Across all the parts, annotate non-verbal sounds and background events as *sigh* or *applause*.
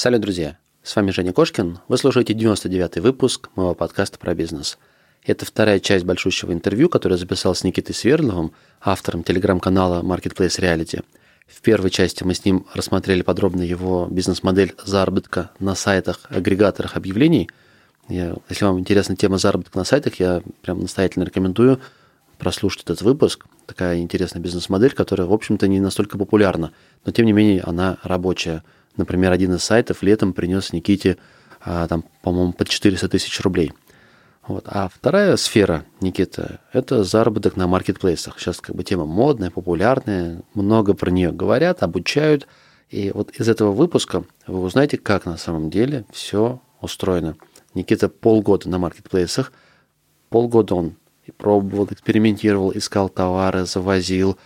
Салют, друзья! С вами Женя Кошкин. Вы слушаете 99-й выпуск моего подкаста про бизнес. Это вторая часть большущего интервью, которое я записал с Никитой Свердловым, автором телеграм-канала Marketplace Reality. В первой части мы с ним рассмотрели подробно его бизнес-модель заработка на сайтах, агрегаторах объявлений. Я, если вам интересна тема заработка на сайтах, я прям настоятельно рекомендую прослушать этот выпуск. Такая интересная бизнес-модель, которая, в общем-то, не настолько популярна, но тем не менее она рабочая – Например, один из сайтов летом принес Никите, а, там, по-моему, под 400 тысяч рублей. Вот. А вторая сфера, Никита, это заработок на маркетплейсах. Сейчас как бы тема модная, популярная, много про нее говорят, обучают. И вот из этого выпуска вы узнаете, как на самом деле все устроено. Никита полгода на маркетплейсах, полгода он пробовал, экспериментировал, искал товары, завозил,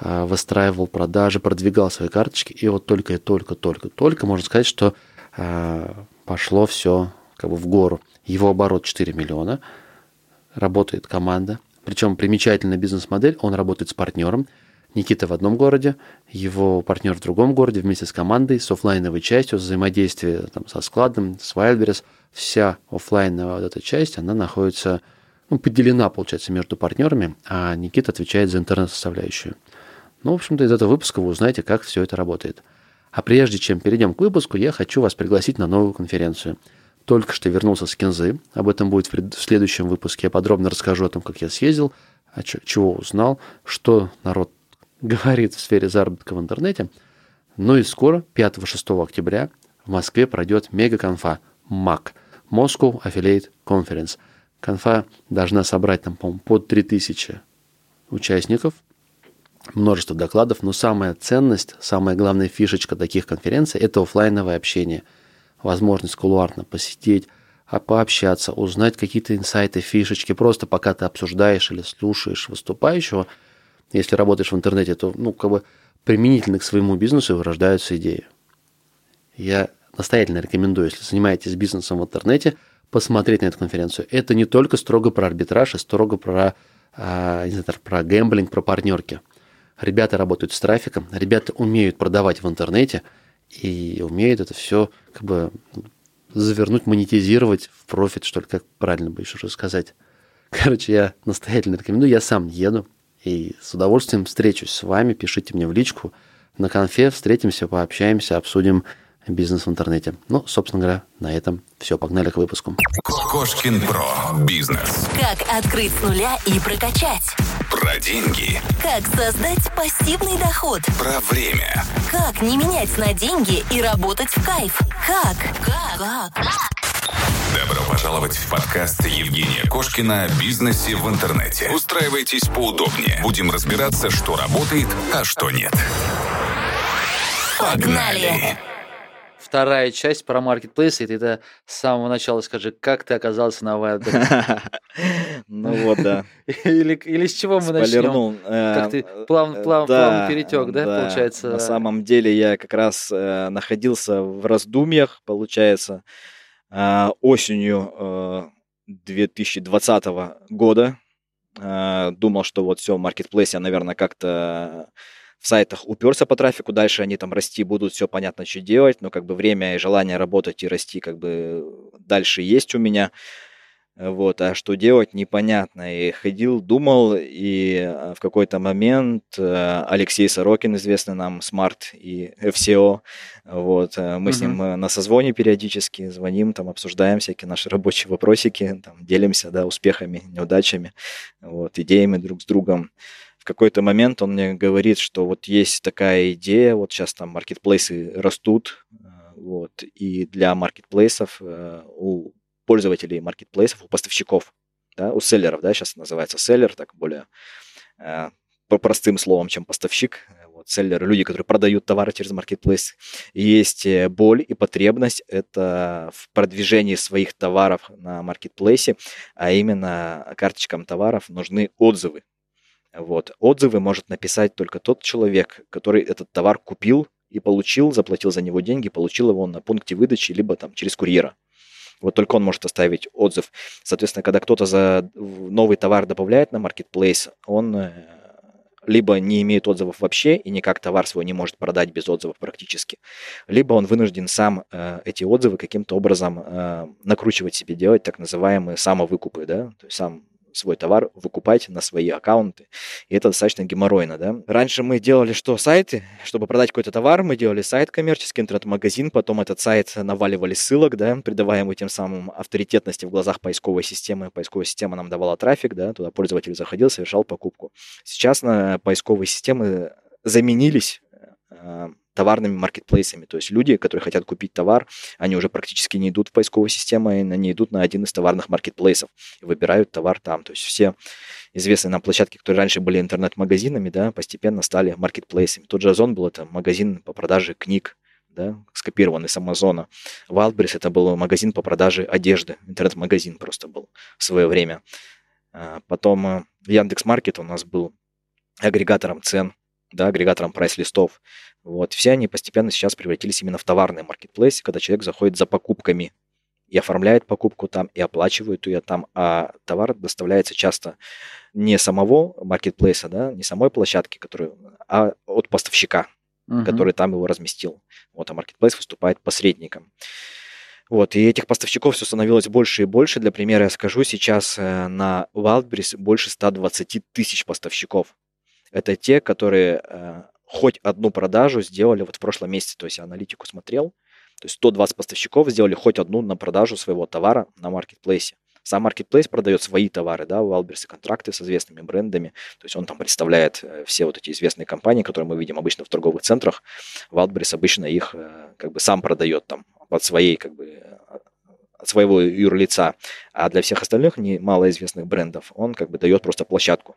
выстраивал продажи, продвигал свои карточки, и вот только и только, только, только можно сказать, что а, пошло все как бы в гору. Его оборот 4 миллиона, работает команда, причем примечательная бизнес-модель, он работает с партнером, Никита в одном городе, его партнер в другом городе вместе с командой, с офлайновой частью, взаимодействие там, со складом, с Wildberries. Вся офлайновая вот эта часть, она находится, ну, поделена, получается, между партнерами, а Никита отвечает за интернет-составляющую. Ну, в общем-то, из этого выпуска вы узнаете, как все это работает. А прежде чем перейдем к выпуску, я хочу вас пригласить на новую конференцию. Только что вернулся с Кинзы. Об этом будет в следующем выпуске. Я подробно расскажу о том, как я съездил, о чего узнал, что народ *laughs* говорит в сфере заработка в интернете. Ну и скоро, 5-6 октября, в Москве пройдет мега-конфа МАК – Moscow Affiliate Conference. Конфа должна собрать там, по-моему, под 3000 участников – множество докладов, но самая ценность, самая главная фишечка таких конференций – это офлайновое общение. Возможность кулуарно посидеть, а пообщаться, узнать какие-то инсайты, фишечки, просто пока ты обсуждаешь или слушаешь выступающего. Если работаешь в интернете, то, ну, как бы применительно к своему бизнесу вырождаются идеи. Я настоятельно рекомендую, если занимаетесь бизнесом в интернете, посмотреть на эту конференцию. Это не только строго про арбитраж, а строго про, а, не знаю, про гэмблинг, про партнерки – ребята работают с трафиком, ребята умеют продавать в интернете и умеют это все как бы завернуть, монетизировать в профит, что ли, как правильно бы еще сказать. Короче, я настоятельно рекомендую, я сам еду и с удовольствием встречусь с вами, пишите мне в личку, на конфе встретимся, пообщаемся, обсудим бизнес в интернете. Ну, собственно говоря, на этом все. Погнали к выпуску. Кошкин Про. Бизнес. Как открыть с нуля и прокачать. Про деньги. Как создать пассивный доход. Про время. Как не менять на деньги и работать в кайф. Как? Как? Как? Добро пожаловать в подкаст Евгения Кошкина о бизнесе в интернете. Устраивайтесь поудобнее. Будем разбираться, что работает, а что нет. Погнали! Вторая часть про маркетплейсы, и ты это с самого начала скажи, как ты оказался на Wildberries? *laughs* Ну вот, да. *laughs* Или, с чего мы начнем? Как ты э, плавно, плавно перетек, да, получается? На самом деле я как раз э, находился в раздумьях, получается, э, осенью 2020 года. Думал, что вот все, маркетплейс я, наверное, как-то в сайтах уперся по трафику, дальше они там расти будут, все понятно, что делать, но как бы время и желание работать и расти как бы дальше есть у меня. Вот, а что делать, непонятно. И ходил, думал, и а, в какой-то момент э, Алексей Сорокин, известный нам, Смарт и FCO, вот, э, мы uh-huh. с ним э, на созвоне периодически звоним, там обсуждаем всякие наши рабочие вопросики, там делимся, да, успехами, неудачами, вот, идеями друг с другом в какой-то момент он мне говорит, что вот есть такая идея, вот сейчас там маркетплейсы растут, э, вот, и для маркетплейсов, э, у пользователей маркетплейсов, у поставщиков, да, у селлеров, да, сейчас называется селлер, так более э, простым словом, чем поставщик. Вот, селлеры, люди, которые продают товары через маркетплейс. Есть боль и потребность, это в продвижении своих товаров на маркетплейсе, а именно карточкам товаров нужны отзывы. Вот. Отзывы может написать только тот человек, который этот товар купил и получил, заплатил за него деньги, получил его на пункте выдачи, либо там через курьера. Вот только он может оставить отзыв. Соответственно, когда кто-то за новый товар добавляет на marketplace, он э, либо не имеет отзывов вообще и никак товар свой не может продать без отзывов практически, либо он вынужден сам э, эти отзывы каким-то образом э, накручивать себе, делать так называемые самовыкупы, да, то есть сам свой товар выкупать на свои аккаунты. И это достаточно геморройно, да. Раньше мы делали что? Сайты. Чтобы продать какой-то товар, мы делали сайт коммерческий, интернет-магазин, потом этот сайт наваливали ссылок, да, придавая ему тем самым авторитетности в глазах поисковой системы. Поисковая система нам давала трафик, да, туда пользователь заходил, совершал покупку. Сейчас на поисковые системы заменились э, товарными маркетплейсами. То есть люди, которые хотят купить товар, они уже практически не идут в поисковую систему, они идут на один из товарных маркетплейсов и выбирают товар там. То есть все известные нам площадки, которые раньше были интернет-магазинами, да, постепенно стали маркетплейсами. Тот же Озон был это магазин по продаже книг, да, скопированный с Амазона. Wildberries это был магазин по продаже одежды, интернет-магазин просто был в свое время. А, потом э, Яндекс.Маркет у нас был агрегатором цен, да, агрегатором прайс-листов. Вот, все они постепенно сейчас превратились именно в товарные маркетплейсы, когда человек заходит за покупками и оформляет покупку там, и оплачивает ее там, а товар доставляется часто не самого маркетплейса, да, не самой площадки, который, а от поставщика, угу. который там его разместил. Вот, а маркетплейс выступает посредником. Вот, и этих поставщиков все становилось больше и больше. Для примера я скажу, сейчас э, на Wildberries больше 120 тысяч поставщиков. Это те, которые э, хоть одну продажу сделали вот в прошлом месяце, то есть я аналитику смотрел, то есть 120 поставщиков сделали хоть одну на продажу своего товара на маркетплейсе. Сам маркетплейс продает свои товары, да, Wildberries контракты с известными брендами, то есть он там представляет э, все вот эти известные компании, которые мы видим обычно в торговых центрах. Wildberries обычно их э, как бы сам продает там под своей как бы от своего юрлица, а для всех остальных не малоизвестных брендов он как бы дает просто площадку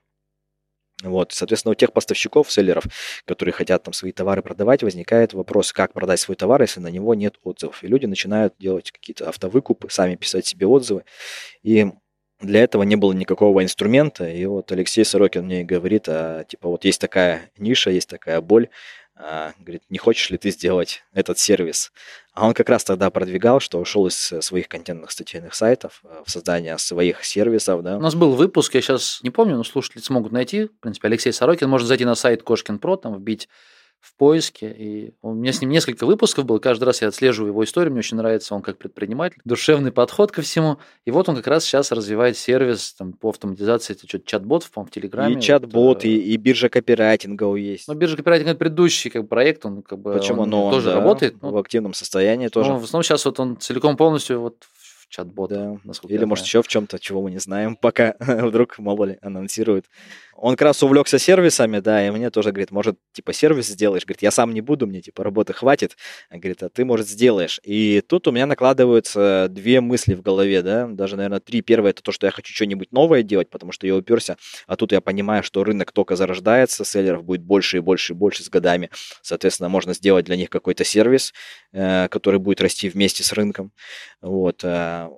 вот, соответственно, у тех поставщиков, селлеров, которые хотят там свои товары продавать, возникает вопрос, как продать свой товар, если на него нет отзывов. И люди начинают делать какие-то автовыкупы, сами писать себе отзывы. И для этого не было никакого инструмента. И вот Алексей Сорокин мне говорит, а, типа вот есть такая ниша, есть такая боль, говорит, не хочешь ли ты сделать этот сервис? А он как раз тогда продвигал, что ушел из э, своих контентных статейных сайтов э, в создание своих сервисов. Да. У нас был выпуск, я сейчас не помню, но слушатели смогут найти. В принципе, Алексей Сорокин, можно зайти на сайт Кошкин Про, там вбить в поиске. И у меня с ним несколько выпусков было. Каждый раз я отслеживаю его историю. Мне очень нравится он как предприниматель. Душевный подход ко всему. И вот он как раз сейчас развивает сервис там, по автоматизации. Это что-то чат-бот, по в Телеграме. И чат-бот, вот, и, и биржа копирайтинга есть. Ну, биржа копирайтинга – это предыдущий как, проект. Он как бы Почему? Он Но тоже он, да, работает. В активном состоянии тоже. Ну, в основном сейчас вот он целиком полностью вот чат-бот. Да. Или, может, еще в чем-то, чего мы не знаем, пока *laughs* вдруг, мало ли, анонсируют. Он как раз увлекся сервисами, да, и мне тоже говорит, может, типа, сервис сделаешь? Говорит, я сам не буду, мне, типа, работы хватит. Говорит, а ты, может, сделаешь. И тут у меня накладываются две мысли в голове, да, даже, наверное, три. Первое, это то, что я хочу что-нибудь новое делать, потому что я уперся, а тут я понимаю, что рынок только зарождается, селлеров будет больше и больше и больше с годами. Соответственно, можно сделать для них какой-то сервис, э, который будет расти вместе с рынком. Вот. Э.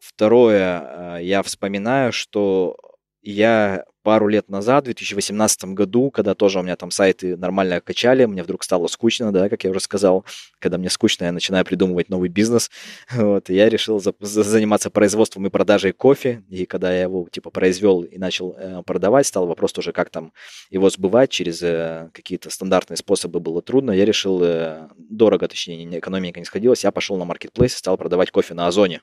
Второе, э, я вспоминаю, что я пару лет назад, в 2018 году, когда тоже у меня там сайты нормально качали, мне вдруг стало скучно, да, как я уже сказал. Когда мне скучно, я начинаю придумывать новый бизнес. *laughs* Вот, и я решил за, за, заниматься производством и продажей кофе. И когда я его, типа, произвел и начал э, продавать, стал вопрос тоже, как там его сбывать через э, какие-то стандартные способы было трудно. Я решил, э, дорого, точнее, экономика не сходилась, я пошел на маркетплейс и стал продавать кофе на Озоне.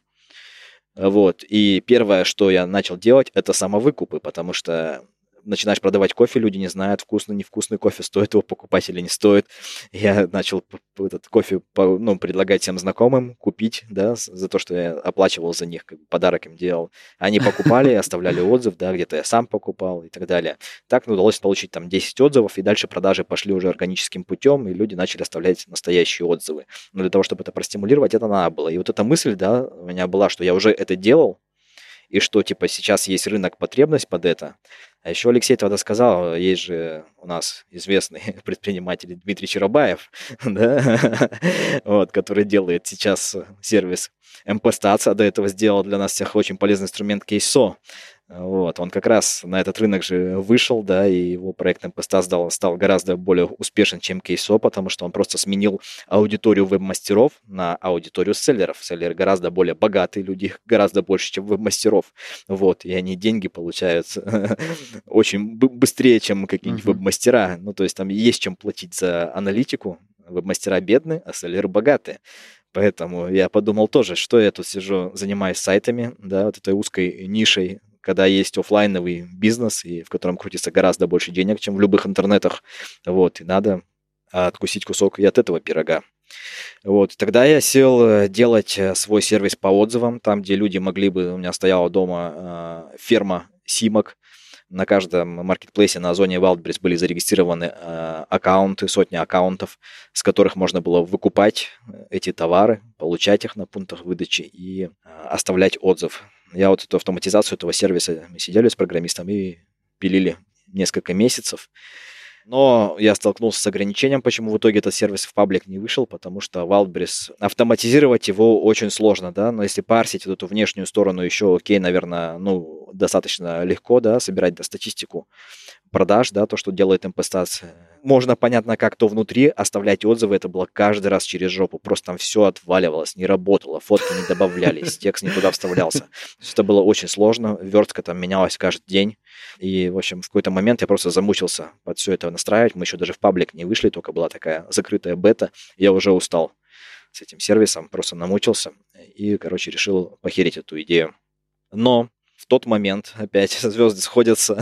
Вот. И первое, что я начал делать, это самовыкупы, потому что начинаешь продавать кофе, люди не знают, вкусный, невкусный кофе, стоит его покупать или не стоит. Я начал этот кофе ну, предлагать всем знакомым купить, да, за то, что я оплачивал за них, как бы подарок им делал. Они покупали, оставляли отзыв, да, где-то я сам покупал и так далее. Так ну, удалось получить там 10 отзывов, и дальше продажи пошли уже органическим путем, и люди начали оставлять настоящие отзывы. Но для того, чтобы это простимулировать, это надо было. И вот эта мысль, да, у меня была, что я уже это делал, и что, типа, сейчас есть рынок, потребность под это. А еще Алексей тогда сказал, есть же у нас известный *laughs* предприниматель Дмитрий Чарабаев, *laughs* да, *laughs* вот, который делает сейчас сервис МП-стация, до этого сделал для нас всех очень полезный инструмент Кейсо. Вот, он как раз на этот рынок же вышел, да, и его проект МПСТА стал, стал гораздо более успешен, чем Кейсо, потому что он просто сменил аудиторию веб-мастеров на аудиторию селлеров. Селлеры гораздо более богатые люди, *laughs* гораздо больше, чем веб-мастеров. Вот, и они деньги получают *laughs* очень быстрее, чем какие-нибудь веб-мастера. Ну, то есть там есть чем платить за аналитику. Веб-мастера бедные, а селлеры богатые. Поэтому я подумал тоже, что я тут сижу, занимаюсь сайтами, да, вот этой узкой нишей когда есть офлайновый бизнес, и в котором крутится гораздо больше денег, чем в любых интернетах. Вот, и надо откусить кусок и от этого пирога. Вот, тогда я сел э, делать э, свой сервис по отзывам, там, где люди могли бы, у меня стояла дома э, ферма Симок, на каждом маркетплейсе на Озоне Wildberries были зарегистрированы э, аккаунты, сотни аккаунтов, с которых можно было выкупать эти товары, получать их на пунктах выдачи и э, оставлять отзыв. Я вот эту автоматизацию этого сервиса, мы сидели с программистом и пилили несколько месяцев. Но я столкнулся с ограничением, почему в итоге этот сервис в паблик не вышел, потому что Wildberries, автоматизировать его очень сложно, да, но если парсить вот эту внешнюю сторону еще, окей, наверное, ну, достаточно легко, да, собирать да, статистику продаж, да, то, что делает МПСТАЦ. Можно, понятно, как то внутри оставлять отзывы, это было каждый раз через жопу, просто там все отваливалось, не работало, фотки не добавлялись, *laughs* текст не туда вставлялся. Это было очень сложно, вертка там менялась каждый день, и, в общем, в какой-то момент я просто замучился под все это настраивать, мы еще даже в паблик не вышли, только была такая закрытая бета, я уже устал с этим сервисом, просто намучился и, короче, решил похерить эту идею. Но тот момент опять *laughs* звезды сходятся.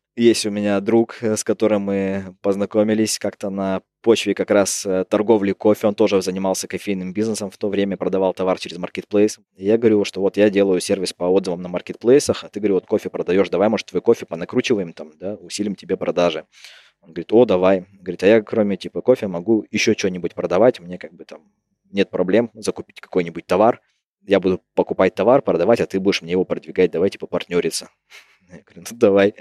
*laughs* Есть у меня друг, с которым мы познакомились как-то на почве как раз э, торговли кофе. Он тоже занимался кофейным бизнесом в то время, продавал товар через маркетплейс. Я говорю, что вот я делаю сервис по отзывам на маркетплейсах, а ты, говорю, вот кофе продаешь, давай, может, твой кофе понакручиваем там, да, усилим тебе продажи. Он говорит, о, давай. Говорит, а я кроме типа кофе могу еще что-нибудь продавать, мне как бы там нет проблем закупить какой-нибудь товар я буду покупать товар, продавать, а ты будешь мне его продвигать, давайте типа, попартнериться. *laughs* Я говорю, ну давай.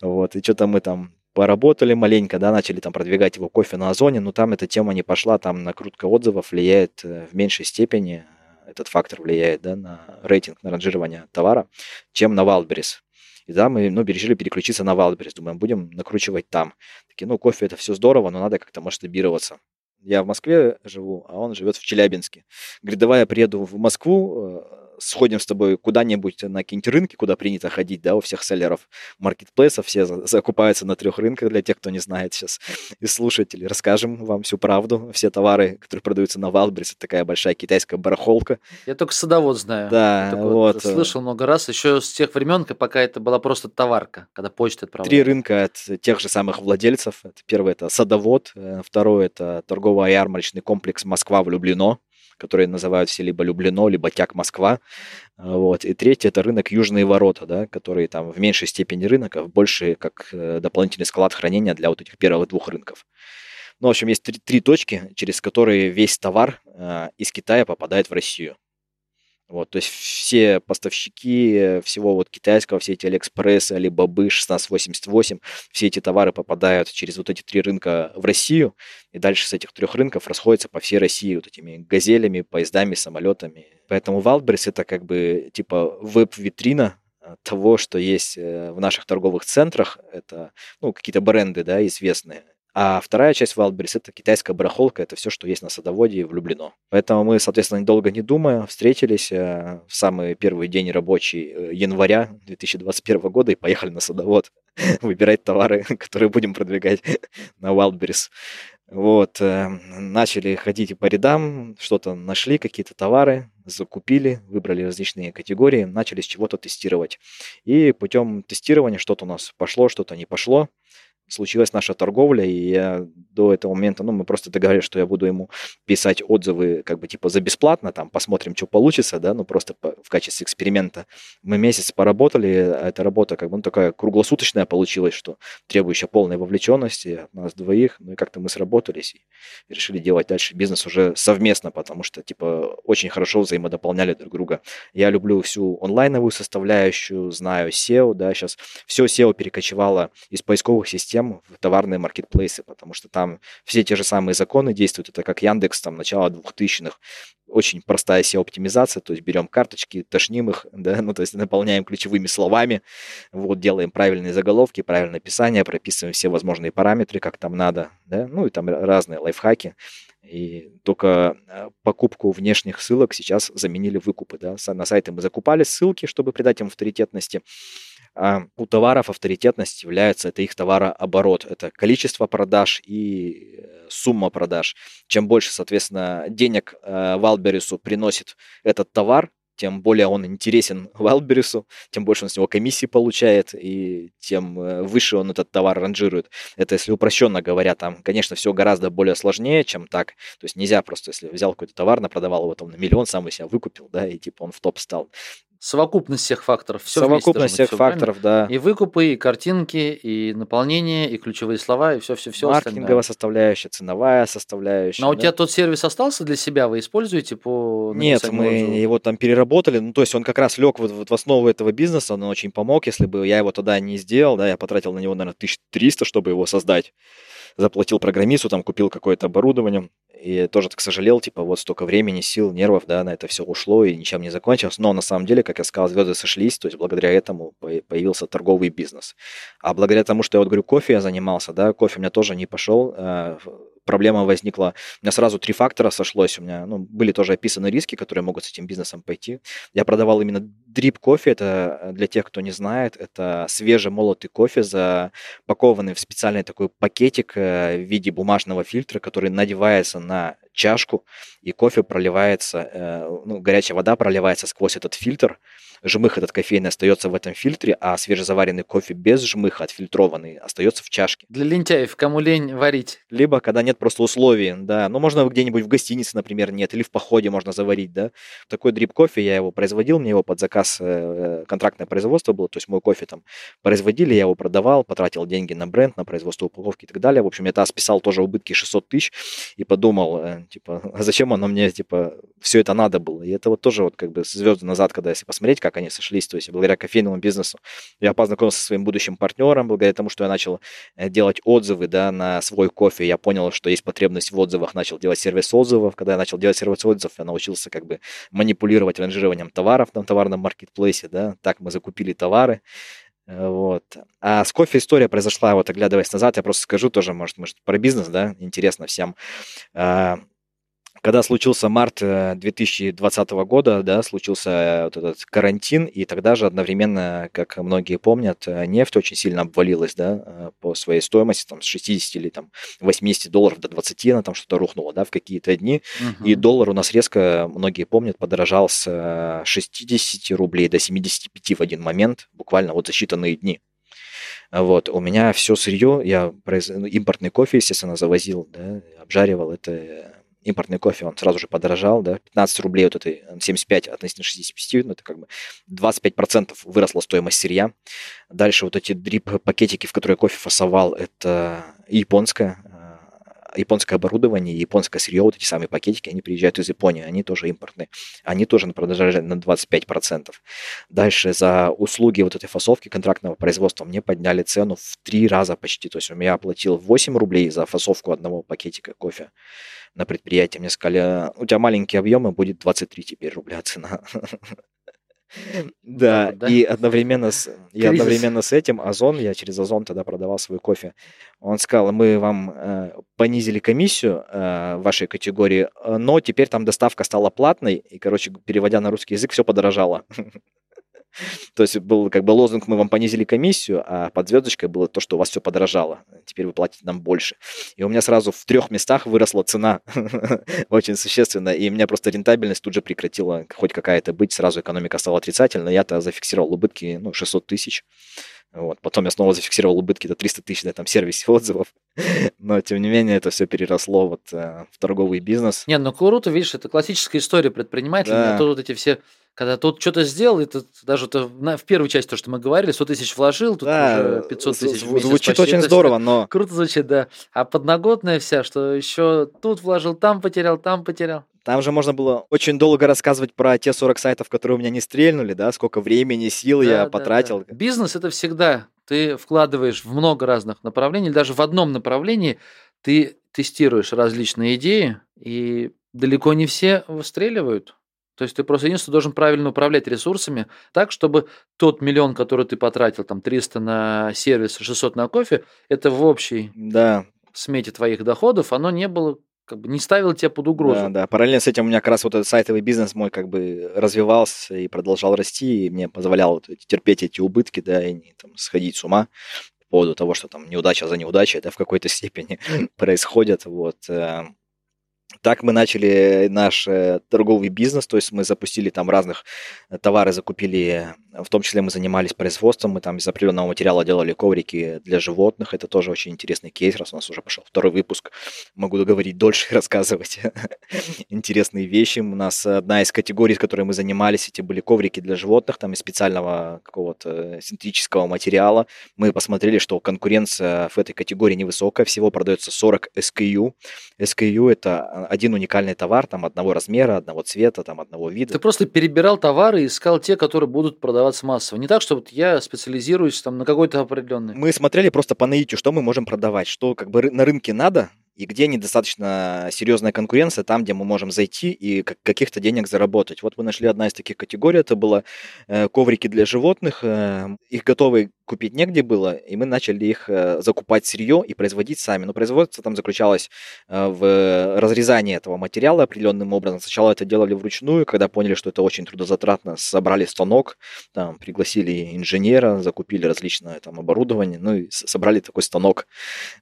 Вот, и что-то мы там поработали маленько, да, начали там продвигать его кофе на Озоне, но там эта тема не пошла, там накрутка отзывов влияет э, в меньшей степени, этот фактор влияет, да, на рейтинг, на ранжирование товара, чем на Wildberries. И да, мы, ну, решили переключиться на Wildberries, думаем, будем накручивать там. Такие, ну, кофе это все здорово, но надо как-то масштабироваться. Я в Москве живу, а он живет в Челябинске. Говорит, давай я приеду в Москву, э, сходим с тобой куда-нибудь на какие-нибудь рынки, куда принято ходить, да, у всех селлеров маркетплейсов, все закупаются на трех рынках, для тех, кто не знает сейчас, и слушателей. Расскажем вам всю правду. Все товары, которые продаются на Wildberries, это такая большая китайская барахолка. Я только садовод знаю. Да, вот. вот. Э, слышал много раз, еще с тех времен, пока это была просто товарка, когда почта отправляла. Три рынка от тех же самых владельцев. Это первый это садовод, э, второй это торгово-ярмарочный комплекс Москва влюблено, которые называют все либо Люблено, либо Тяг Москва. Вот. И третий – это рынок Южные ворота, да, который там в меньшей степени рынок, а в большей как э, дополнительный склад хранения для вот этих первых двух рынков. Ну, в общем, есть три, три точки, через которые весь товар э, из Китая попадает в Россию. Вот, то есть все поставщики всего вот китайского, все эти Алиэкспрессы, Алибабы, 1688, все эти товары попадают через вот эти три рынка в Россию, и дальше с этих трех рынков расходятся по всей России вот этими газелями, поездами, самолетами. Поэтому Wildberries это как бы типа веб-витрина того, что есть э, в наших торговых центрах. Это ну, какие-то бренды да, известные. А вторая часть Wildberries – это китайская барахолка, это все, что есть на садоводе и влюблено. Поэтому мы, соответственно, недолго не думая, встретились э, в самый первый день рабочий э, января 2021 года и поехали на садовод *laughs* выбирать товары, *laughs* которые будем продвигать *laughs* на Wildberries. Вот, э, начали ходить по рядам, что-то нашли, какие-то товары, закупили, выбрали различные категории, начали с чего-то тестировать. И путем тестирования что-то у нас пошло, что-то не пошло случилась наша торговля, и я до этого момента, ну, мы просто договорились, что я буду ему писать отзывы как бы типа за бесплатно, там, посмотрим, что получится, да, ну, просто по, в качестве эксперимента. Мы месяц поработали, эта работа как бы ну, такая круглосуточная получилась, что требующая полной вовлеченности от нас двоих, ну, и как-то мы сработались и решили делать дальше бизнес уже совместно, потому что, типа, очень хорошо взаимодополняли друг друга. Я люблю всю онлайновую составляющую, знаю SEO, да, сейчас все SEO перекочевало из поисковых систем систем в товарные маркетплейсы, потому что там все те же самые законы действуют. Это как Яндекс, там, начало 2000-х. очень простая SEO-оптимизация, то есть берем карточки, тошним их, *laughs* да, ну, то есть наполняем ключевыми словами, вот, делаем правильные заголовки, правильное описание, прописываем все возможные параметры, как там надо, да, ну, и там разные лайфхаки. И только э, покупку внешних ссылок сейчас заменили выкупы. Да? На сайты мы закупали ссылки, чтобы придать им авторитетности. А у товаров авторитетность является это их товарооборот. Это количество продаж и э, сумма продаж. Чем больше, соответственно, денег э, Валберису приносит этот товар, тем более он интересен *laughs* Вайлдберрису, тем больше он с него комиссии получает, и тем э, выше он этот товар ранжирует. Это если упрощенно говоря, там, конечно, все гораздо более сложнее, чем так. То есть нельзя просто, если взял какой-то товар, напродавал его там на миллион, сам у себя выкупил, да, и типа он в топ стал. Совокупность всех факторов. Все Совокупность всех быть, факторов, правильно? да. И выкупы, и картинки, и наполнение, и ключевые слова, и все-все-все. Маркетинговая составляющая, ценовая составляющая. Но да? у тебя тот сервис остался для себя, вы используете по Нет, мы отзыву? его там переработали. Ну, то есть он как раз лег вот, вот в основу этого бизнеса, он очень помог. Если бы я его тогда не сделал, да, я потратил на него, наверное, 1300, чтобы его создать заплатил программисту, там купил какое-то оборудование, и тоже так сожалел, типа, вот столько времени, сил, нервов, да, на это все ушло и ничем не закончилось. Но на самом деле, как я сказал, звезды сошлись, то есть благодаря этому появился торговый бизнес. А благодаря тому, что я вот говорю, кофе я занимался, да, кофе у меня тоже не пошел, э, проблема возникла. У меня сразу три фактора сошлось. У меня ну, были тоже описаны риски, которые могут с этим бизнесом пойти. Я продавал именно дрип кофе. Это э, для тех, кто не знает, это свежемолотый кофе, запакованный в специальный такой пакетик э, в виде бумажного фильтра, который надевается на чашку, и кофе проливается, э, ну, горячая вода проливается сквозь этот фильтр, жмых этот кофейный остается в этом фильтре, а свежезаваренный кофе без жмыха, отфильтрованный, остается в чашке. Для лентяев, кому лень варить. Либо когда нет просто условий, да. Ну, можно где-нибудь в гостинице, например, нет, или в походе можно заварить, да. Такой дрип кофе, я его производил, мне его под заказ э, контрактное производство было, то есть мой кофе там производили, я его продавал, потратил деньги на бренд, на производство упаковки и так далее. В общем, я тогда списал тоже убытки 600 тысяч и подумал, э, типа, *laughs* а зачем оно мне, типа, все это надо было? И это вот тоже вот как бы звезды назад, когда если посмотреть, как они сошлись, то есть благодаря кофейному бизнесу я познакомился со своим будущим партнером, благодаря тому, что я начал э, делать отзывы, да, на свой кофе, я понял, что есть потребность в отзывах, начал делать сервис отзывов, когда я начал делать сервис отзывов, я научился как бы манипулировать ранжированием товаров на товарном маркетплейсе, да, так мы закупили товары, э, вот. А с кофе история произошла, вот оглядываясь назад, я просто скажу тоже, может, может про бизнес, да, интересно всем. Когда случился март 2020 э, года, да, случился э, вот этот карантин, и тогда же одновременно, как многие помнят, э, нефть очень сильно обвалилась, да, по своей стоимости, там, с 60 или там 80 долларов до 20 она там что-то рухнула, да, в какие-то дни, угу. и доллар у нас резко, многие помнят, подорожал с 60 рублей до 75 в один момент, буквально вот за считанные дни. Вот, у меня все сырье, я. Ну, импортный кофе, естественно, завозил, да, обжаривал это импортный кофе, он сразу же подорожал, да, 15 рублей вот этой, 75 относительно 65, ну, это как бы 25% выросла стоимость сырья. Дальше вот эти дрип-пакетики, в которые кофе фасовал, это японское, э, японское оборудование, японское сырье, вот эти самые пакетики, они приезжают из Японии, они тоже импортные, они тоже продолжали на 25%. Дальше за услуги вот этой фасовки контрактного производства мне подняли цену в три раза почти, то есть у меня оплатил 8 рублей за фасовку одного пакетика кофе, на предприятии. Мне сказали, у тебя маленькие объемы, будет 23 теперь рубля цена. *laughs* Да, и одновременно с, и одновременно с этим Озон, я через Озон тогда продавал свой кофе, он сказал, мы вам э, понизили комиссию э, вашей категории, но теперь там доставка стала платной, и, короче, переводя на русский язык, все подорожало. *laughs* То есть был как бы лозунг, мы вам понизили комиссию, а под звездочкой было то, что у вас все подорожало. Теперь вы платите нам больше. И у меня сразу в трех местах выросла цена *laughs* очень существенно. И у меня просто рентабельность тут же прекратила хоть какая-то быть. Сразу экономика стала отрицательной. Я-то зафиксировал убытки ну, 600 тысяч. Вот. Потом я снова зафиксировал убытки до 300 тысяч на этом сервисе *laughs* отзывов. Но, тем не менее, это все переросло вот, э, в торговый бизнес. Нет, ну круто, видишь, это классическая история предпринимателя. Да. А тут вот эти все когда тут что-то сделал, это даже то, на, в первую часть то, что мы говорили, 100 тысяч вложил, тут да, уже 500 тысяч в Звучит очень здорово, но... *laughs* Круто звучит, да. А подноготная вся, что еще тут вложил, там потерял, там потерял. Там же можно было очень долго рассказывать про те 40 сайтов, которые у меня не стрельнули, да, сколько времени, сил да, я да, потратил. Да. Бизнес это всегда ты вкладываешь в много разных направлений, даже в одном направлении ты тестируешь различные идеи, и далеко не все выстреливают. То есть ты просто единственное должен правильно управлять ресурсами так, чтобы тот миллион, который ты потратил, там 300 на сервис, 600 на кофе, это в общей Да, смете твоих доходов, оно не было как бы не ставило тебя под угрозу. Да, да. Параллельно с этим у меня как раз вот этот сайтовый бизнес мой как бы развивался и продолжал расти, и мне позволял вот терпеть эти убытки, да, и не там, сходить с ума по поводу того, что там неудача за неудачей, это в какой-то *laughs* степени *laughs* происходит, вот. Так мы начали наш э, торговый бизнес, то есть мы запустили там разных э, товары, закупили, в том числе мы занимались производством, мы там из определенного материала делали коврики для животных, это тоже очень интересный кейс, раз у нас уже пошел второй выпуск, могу говорить дольше и *laughs* рассказывать *laughs* интересные вещи. У нас одна из категорий, с которой мы занимались, эти были коврики для животных, там из специального какого-то э, синтетического материала. Мы посмотрели, что конкуренция в этой категории невысокая, всего продается 40 SKU. SKU это один уникальный товар, там одного размера, одного цвета, там одного вида. Ты просто перебирал товары и искал те, которые будут продаваться массово. Не так, что вот я специализируюсь там на какой-то определенный. Мы смотрели просто по наитию, что мы можем продавать, что как бы на рынке надо, и где недостаточно серьезная конкуренция, там, где мы можем зайти и как- каких-то денег заработать. Вот мы нашли одна из таких категорий, это было э, коврики для животных. э, их готовы купить негде было, и мы начали их э, закупать сырье и производить сами. Но производство там заключалось э, в разрезании этого материала определенным образом. Сначала это делали вручную, когда поняли, что это очень трудозатратно, собрали станок, там, пригласили инженера, закупили различное там оборудование, ну и собрали такой станок,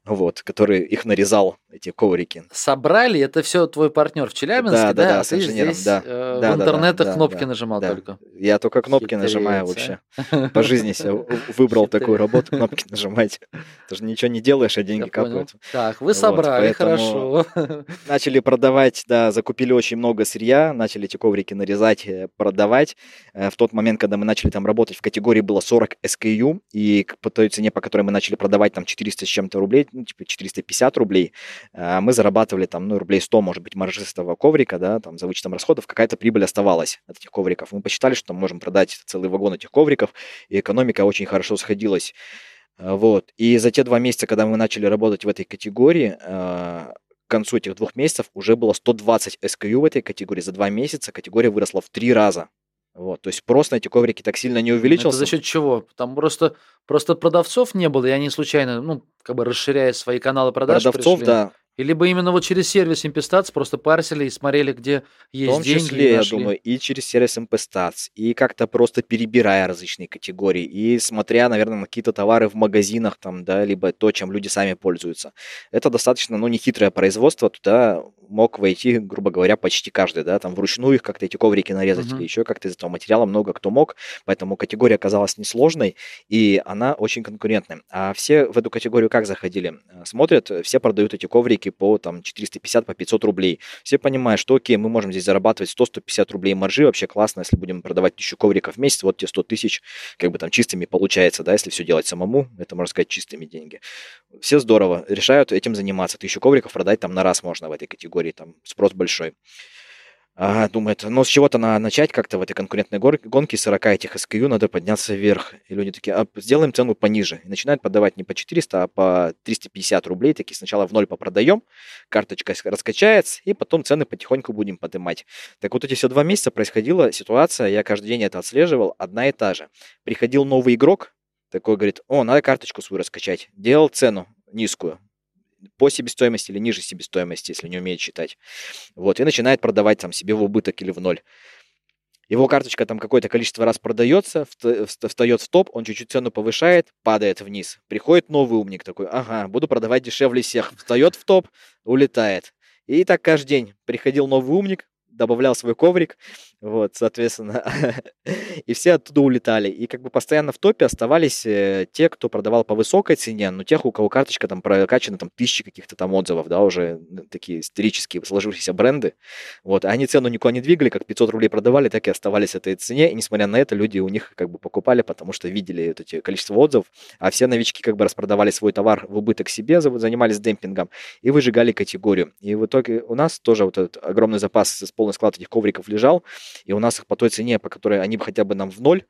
вот, который их нарезал, эти коврики. Собрали, это все твой партнер в Челябинске, Да, да? да, да, а с инженером, здесь да. э, Да, в да, да, интернетах да, кнопки да, нажимал да. только. Я только кнопки нажимаю Хитрец, вообще. По жизни себе в- выбрал такую работу, *laughs* кнопки нажимать. Ты же ничего не делаешь, а деньги капают. Так, вы собрали, хорошо. *laughs* Начали продавать, да, закупили очень много сырья, начали эти коврики нарезать, э, продавать. Э, В тот момент, когда мы начали там работать, в категории было 40 SKU, и по той цене, по которой мы начали продавать там 400 с чем-то рублей, ну, типа 450 рублей, э, мы зарабатывали там, ну, рублей 100, может быть, маржи с этого коврика, да, там, за вычетом расходов, какая-то прибыль оставалась от этих ковриков. Мы посчитали, что там можем продать целый вагон этих ковриков, и экономика очень хорошо сходилась. Э, Вот. И за те два месяца, когда мы начали работать в этой категории, э, к концу этих двух месяцев уже было 120 SKU в этой категории. За два месяца категория выросла в три раза. Вот. То есть просто эти коврики так сильно не Это увеличился. за счет чего? Там просто, просто продавцов не было, и они случайно, ну, как бы расширяя свои каналы продаж, Продавцов, пришли. да, И либо именно вот через сервис Импестац просто парсили и смотрели, где в есть том деньги. числе, я думаю, и через сервис MP-Stats, и как-то просто перебирая различные категории, и смотря, наверное, на какие-то товары в магазинах, там, да, либо то, чем люди сами пользуются. Это достаточно, ну, нехитрое производство, туда мог войти, грубо говоря, почти каждый, да, там вручную их как-то эти коврики нарезать Мгм. или еще как-то из этого материала много кто мог, поэтому категория оказалась несложной, и она очень конкурентная. А все в эту категорию как заходили? Э, Смотрят, все продают эти коврики по там 450, по 500 рублей. Все понимают, что окей, мы можем здесь зарабатывать 100-150 рублей маржи, вообще классно, если будем продавать тысячу ковриков в месяц, вот те 100 тысяч, как бы там чистыми получается, да, если все делать самому, это, можно сказать, чистыми деньги. Все здорово, решают этим заниматься. Тысячу ковриков продать там на раз можно в этой категории, там спрос большой. А, думает, ну с чего-то надо начать как-то в этой конкурентной гор- гонке 40 этих SKU надо подняться вверх. И люди такие, а сделаем цену пониже. И начинают подавать не по 400, а по 350 рублей. Такие сначала в ноль попродаем, карточка раскачается, и потом цены потихоньку будем поднимать. Так вот эти все два месяца происходила ситуация, я каждый день это отслеживал, одна и та же. Приходил новый игрок, такой говорит, о, надо карточку свою раскачать. Делал цену низкую, по себестоимости или ниже себестоимости, если не умеет считать. Вот, и начинает продавать там себе в убыток или в ноль. Его карточка там какое-то количество раз продается, вста- вста- встает в топ, он чуть-чуть цену повышает, падает вниз. Приходит новый умник такой, ага, буду продавать дешевле всех. Встает в топ, улетает. И так каждый день приходил новый умник, добавлял свой коврик, вот, соответственно, *laughs* и все оттуда улетали. И как бы постоянно в топе оставались э, те, кто продавал по высокой цене, но тех, у кого карточка там прокачана, там тысячи каких-то там отзывов, да, уже ну, такие исторические сложившиеся бренды, вот, они цену никуда не двигали, как 500 рублей продавали, так и оставались этой цене, и несмотря на это, люди у них как бы покупали, потому что видели вот эти количество отзывов, а все новички как бы распродавали свой товар в убыток себе, за- занимались демпингом и выжигали категорию. И в итоге у нас тоже вот этот огромный запас, полный склад этих ковриков лежал, и у нас их по той цене, по которой они бы хотя бы нам в ноль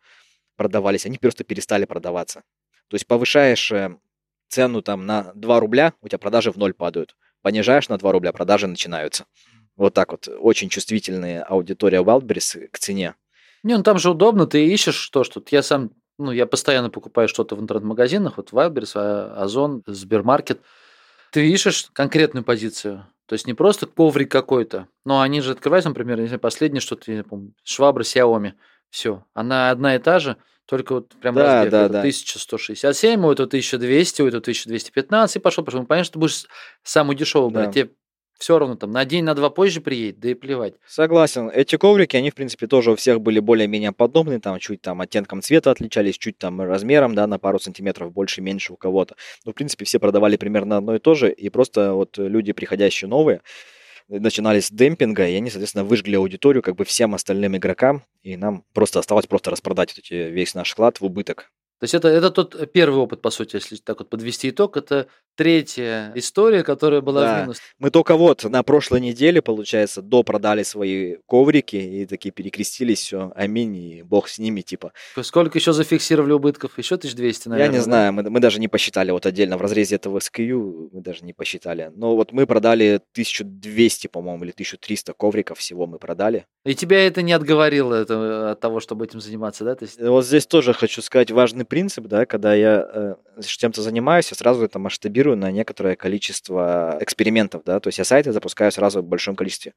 продавались, они просто перестали продаваться. То есть повышаешь э, цену там на 2 рубля, у тебя продажи в ноль падают. Понижаешь на 2 рубля, продажи начинаются. Вот так вот. Очень чувствительная аудитория Wildberries к цене. Не, ну там же удобно, ты ищешь то, что я сам, ну, я постоянно покупаю что-то в интернет-магазинах, вот Wildberries, а, Озон, Сбермаркет. Ты ищешь конкретную позицию. То есть не просто коврик какой-то, но они же открывают, например, не знаю, последнее что-то, я помню, швабра Xiaomi. Все, она одна и та же, только вот прям Да, размер. да, Это да. 1167, у этого 1200, у этого 1215, и пошел, пошел. Ну, Понятно, что ты будешь самую дешевую Да. брать. Тебе все равно там на день, на два позже приедет, да и плевать. Согласен. Эти коврики, они, в принципе, тоже у всех были более-менее подобные, там чуть там оттенком цвета отличались, чуть там размером, да, на пару сантиметров больше-меньше у кого-то. Но, в принципе, все продавали примерно одно и то же, и просто вот люди, приходящие новые, начинали с демпинга, и они, соответственно, выжгли аудиторию как бы всем остальным игрокам, и нам просто осталось просто распродать вот эти, весь наш склад в убыток. То есть это, это тот первый опыт, по сути, если так вот подвести итог, это третья история, которая была Да. в минус. Мы только вот на прошлой неделе, получается, допродали свои коврики и такие перекрестились, все, аминь, и бог с ними, типа. Сколько еще зафиксировали убытков? Еще 1200, наверное. Я не да? знаю, мы, мы даже не посчитали вот отдельно в разрезе этого SKU, мы даже не посчитали. Но вот мы продали 1200, по-моему, или 1300 ковриков всего мы продали. И тебя это не отговорило это, от того, чтобы этим заниматься, да? То есть, Э, Вот здесь тоже хочу сказать важный принцип, да, когда я э, чем-то занимаюсь, я сразу это масштабирую на некоторое количество экспериментов, да, то есть я сайты запускаю сразу в большом количестве.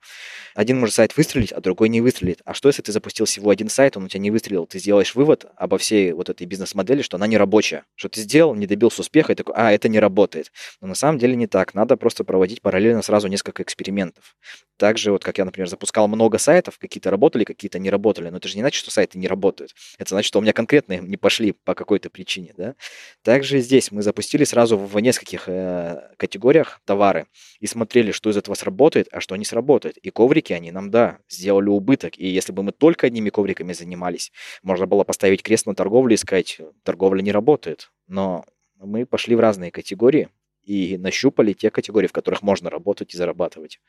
Один может сайт выстрелить, а другой не выстрелит. А что, если ты запустил всего один сайт, он у тебя не выстрелил, ты сделаешь вывод обо всей вот этой бизнес-модели, что она не рабочая, что ты сделал, не добился успеха, и такой, а, это не работает. Но на самом деле не так, надо просто проводить параллельно сразу несколько экспериментов. Также вот, как я, например, запускал много сайтов, какие-то работали, какие-то не работали, но это же не значит, что сайты не работают. Это значит, что у меня конкретно не пошли по какой-то причине, да. Также здесь мы запустили сразу в нескольких э, категориях товары и смотрели, что из этого сработает, а что не сработает. И коврики, они нам, да, сделали убыток. И если бы мы только одними ковриками занимались, можно было поставить крест на торговле и сказать, торговля не работает. Но мы пошли в разные категории и нащупали те категории, в которых можно работать и зарабатывать.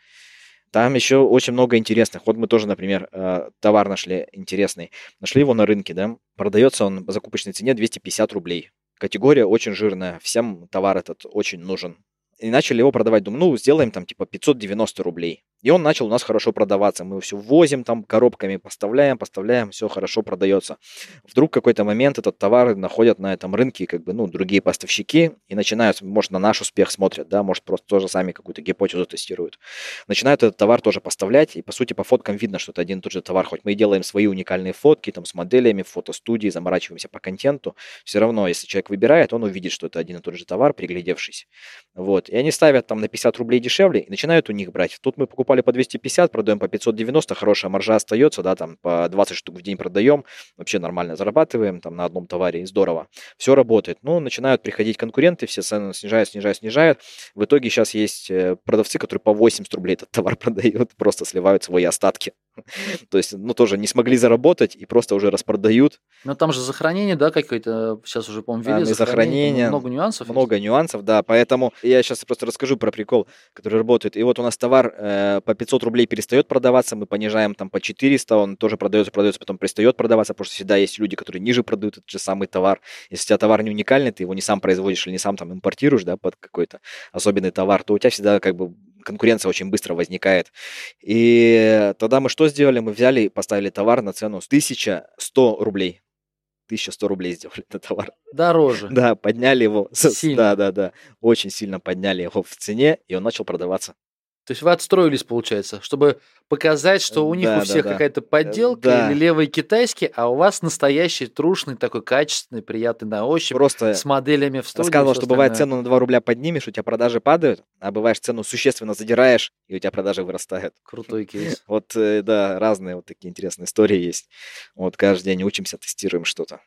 Там еще очень много интересных. Вот мы тоже, например, э, товар нашли интересный. Нашли его на рынке, да. Продается он по закупочной цене 250 рублей. Категория очень жирная. Всем товар этот очень нужен. И начали его продавать. Думаю, ну, сделаем там типа 590 рублей. И он начал у нас хорошо продаваться. Мы его все возим там коробками, поставляем, поставляем, все хорошо продается. Вдруг в какой-то момент этот товар находят на этом рынке как бы, ну, другие поставщики и начинают, может, на наш успех смотрят, да, может, просто тоже сами какую-то гипотезу тестируют. Начинают этот товар тоже поставлять, и, по сути, по фоткам видно, что это один и тот же товар. Хоть мы и делаем свои уникальные фотки там с моделями, в фотостудии, заморачиваемся по контенту, все равно, если человек выбирает, он увидит, что это один и тот же товар, приглядевшись. Вот. И они ставят там на 50 рублей дешевле и начинают у них брать. Тут мы покупали по 250, продаем по 590, хорошая маржа остается, да, там по 20 штук в день продаем, вообще нормально зарабатываем там на одном товаре, здорово. Все работает. Ну, начинают приходить конкуренты, все цены снижают, снижают, снижают. В итоге сейчас есть э, продавцы, которые по 80 рублей этот товар *laughs* продают, просто сливают свои остатки. То есть, ну, тоже не смогли заработать и просто уже распродают. Ну, там же сохранение, да, какое-то, сейчас уже, по-моему, ввели Там там много нюансов. есть. Много нюансов, да, поэтому я сейчас просто расскажу про прикол, который работает. И вот у нас товар э, по 500 рублей перестает продаваться, мы понижаем там по 400, он тоже продается, продается, потом перестает продаваться, потому что всегда есть люди, которые ниже продают этот же самый товар. Если у тебя товар не уникальный, ты его не сам производишь или не сам там импортируешь, да, под какой-то особенный товар, то у тебя всегда как бы конкуренция очень быстро возникает. И тогда мы что сделали? Мы взяли и поставили товар на цену 1100 рублей. 1100 рублей сделали этот товар. Дороже. Да, подняли его. Сильно. Да, да, да. Очень сильно подняли его в цене, и он начал продаваться. То есть вы отстроились, получается, чтобы показать, что у них Да, у да, всех да. какая-то подделка да. или левый китайский, а у вас настоящий, трушный, такой качественный, приятный на ощупь, Просто с моделями в студии. рассказывал, всё что бывает цену на 2 рубля поднимешь, у тебя продажи падают, а бываешь цену существенно задираешь, и у тебя продажи вырастают. Крутой кейс. *laughs* Вот, э, да, разные вот такие интересные истории есть. Вот каждый день учимся, тестируем что-то.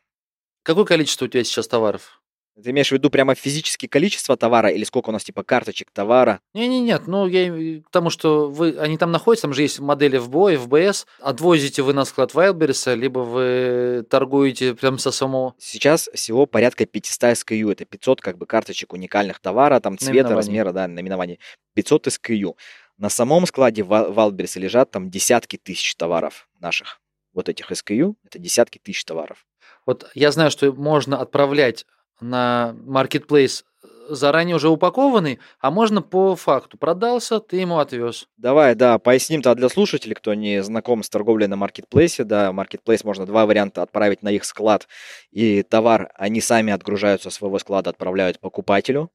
Какое количество у тебя сейчас товаров? Ты имеешь в виду прямо физически количество товара или сколько у нас типа карточек товара? Не, не, нет, ну я к тому, что вы, они там находятся, там же есть модели FBO, FBS, отвозите вы на склад Wildberries, либо вы торгуете прямо со самого Сейчас всего порядка 500 SKU. Это 500 как бы карточек уникальных товара, там цвета, размера, да, наименований. 500 SKU. На самом складе в Wildberries лежат там десятки тысяч товаров наших. Вот этих SKU, это десятки тысяч товаров. Вот я знаю, что можно отправлять на marketplace заранее уже упакованный, а можно по факту. Продался, ты ему отвез. Давай, да, поясним тогда для слушателей, кто не знаком с торговлей на маркетплейсе. Да, маркетплейс можно два варианта отправить на их склад, и товар они сами отгружают со своего склада, отправляют покупателю.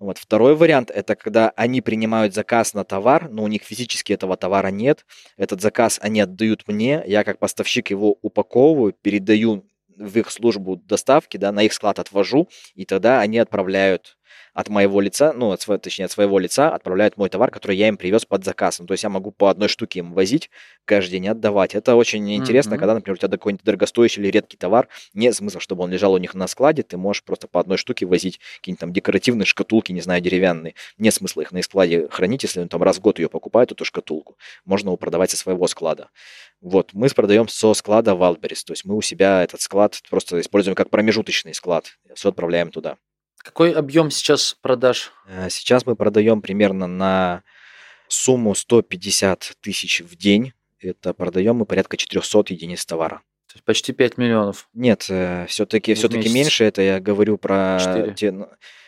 Вот. Второй вариант – это когда они принимают заказ на товар, но у них физически этого товара нет. Этот заказ они отдают мне, я как поставщик его упаковываю, передаю в их службу доставки, да, на их склад отвожу, и тогда они отправляют от моего лица, ну, от, точнее, от своего лица отправляют мой товар, который я им привез под заказ. Ну, то есть я могу по одной штуке им возить каждый день отдавать. Это очень интересно, mm-hmm. когда, например, у тебя какой-нибудь дорогостоящий или редкий товар, нет смысла, чтобы он лежал у них на складе, ты можешь просто по одной штуке возить какие-нибудь там декоративные шкатулки, не знаю, деревянные. Нет смысла их на складе хранить, если он там раз в год ее покупает, эту шкатулку. Можно его продавать со своего склада. Вот, мы продаем со склада Wildberries, то есть мы у себя этот склад просто используем как промежуточный склад, все отправляем туда. Какой объем сейчас продаж? Э, сейчас мы продаем примерно на сумму 150 тысяч в день. Это продаем мы порядка 400 единиц товара. То есть почти 5 миллионов. Нет, все-таки э, все-таки меньше. Это я говорю про 4. те.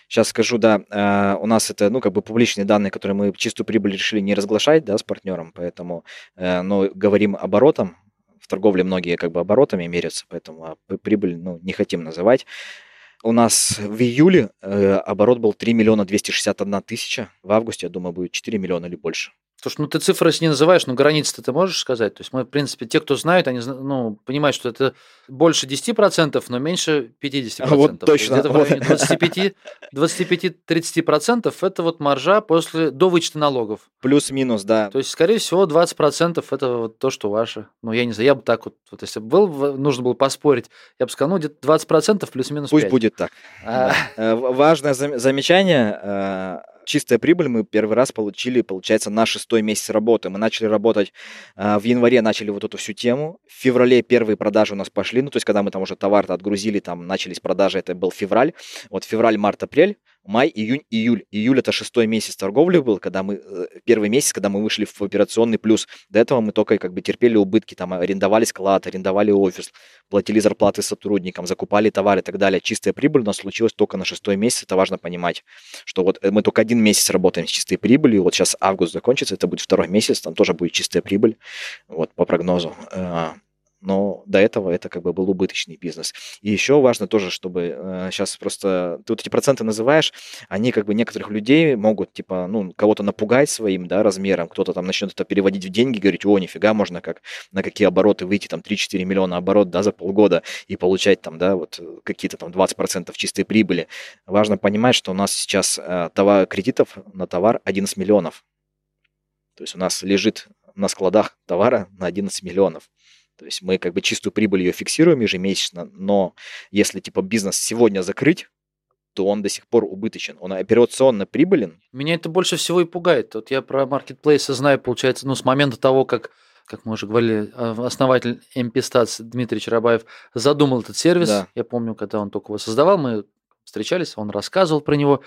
Сейчас ну, скажу, да, э, у нас это, ну, как бы публичные данные, которые мы чистую прибыль решили не разглашать, да, с партнером, поэтому, но говорим оборотом, в торговле многие как бы оборотами мерятся, поэтому а прибыль, ну, не хотим называть. У нас в июле э, оборот был 3 миллиона 261 тысяча. В августе, я думаю, будет 4 миллиона или больше. Слушай, ну ты цифры не называешь, но границы ты можешь сказать? То есть мы, в принципе, те, кто знают, они ну, понимают, что это больше 10%, но меньше 50%. А вот точно. Где-то в районе 25-30% это вот маржа после, до вычета налогов. Плюс-минус, да. То есть, скорее всего, 20% это вот то, что ваше. Ну, я не знаю, я бы так вот, вот если бы был, нужно было поспорить, я бы сказал, ну, где-то 20% плюс-минус Пусть будет так. А... Э, важное замечание э, чистая прибыль мы первый раз получили, получается, на шестой месяц работы. Мы начали работать э, в январе, начали вот эту всю тему. В феврале первые продажи у нас пошли, ну, то есть, когда мы там уже товар отгрузили, там начались продажи, это был февраль. Вот февраль, март, апрель, май, июнь, июль. Июль это шестой месяц торговли был, когда мы, э, первый месяц, когда мы вышли в операционный плюс. До этого мы только как бы терпели убытки, там арендовали склад, арендовали офис, платили зарплаты сотрудникам, закупали товары и так далее. Чистая прибыль у нас случилась только на шестой месяц, это важно понимать, что вот э, мы только один месяц работаем с чистой прибылью, вот сейчас август закончится, это будет второй месяц, там тоже будет чистая прибыль, вот по прогнозу. Э, но до этого это как бы был убыточный бизнес. И еще важно тоже, чтобы э, сейчас просто ты вот эти проценты называешь, они как бы некоторых людей могут типа ну кого-то напугать своим да размером, кто-то там начнет это переводить в деньги, говорить, о нифига можно как на какие обороты выйти там 3-4 миллиона оборот да за полгода и получать там да вот какие-то там 20 процентов чистой прибыли. Важно понимать, что у нас сейчас э, товар кредитов на товар 11 миллионов. То есть у нас лежит на складах товара на 11 миллионов. То есть мы как бы чистую прибыль ее фиксируем ежемесячно, но если типа бизнес сегодня закрыть, то он до сих пор убыточен. Он операционно прибылен. Меня это больше всего и пугает. Вот я про маркетплейсы знаю, получается, ну, с момента того, как как мы уже говорили, а, основатель MPStats Дмитрий Чарабаев задумал этот сервис. Да. Я помню, когда он только его создавал, мы встречались, он рассказывал про него.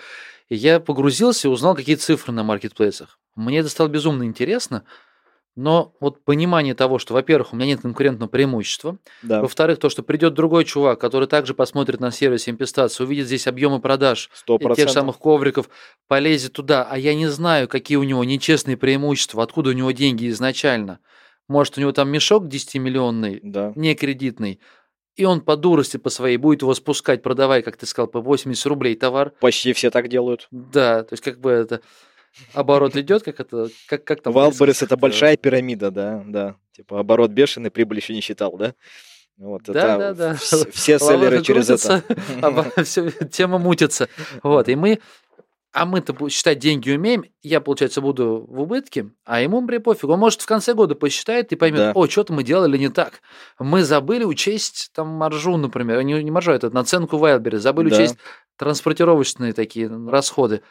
И я погрузился и узнал, какие цифры на маркетплейсах. Мне это стало безумно интересно, но вот понимание того, что, во-первых, у меня нет конкурентного преимущества, да. во-вторых, то, что придет другой чувак, который также посмотрит на сервис импестации, увидит здесь объемы продаж 100%. тех самых ковриков, полезет туда, а я не знаю, какие у него нечестные преимущества, откуда у него деньги изначально. Может, у него там мешок 10-миллионный, да. не кредитный, и он по дурости по своей будет его спускать, продавая, как ты сказал, по 80 рублей товар. Почти все так делают. Да, то есть как бы это оборот идет, как это, как, как там? Wildberries это большая пирамида, да, да. Типа оборот бешеный, прибыль еще не считал, да? Вот, да, это да, да. Все *laughs* селлеры через это. *laughs* Все, тема мутится. Вот, и мы а мы-то считать деньги умеем, я, получается, буду в убытке, а ему, при пофигу. Он, может, в конце года посчитает и поймет, да. о, что-то мы делали не так. Мы забыли учесть там маржу, например, не, не маржу, это наценку Wildberries, забыли да. учесть транспортировочные такие расходы.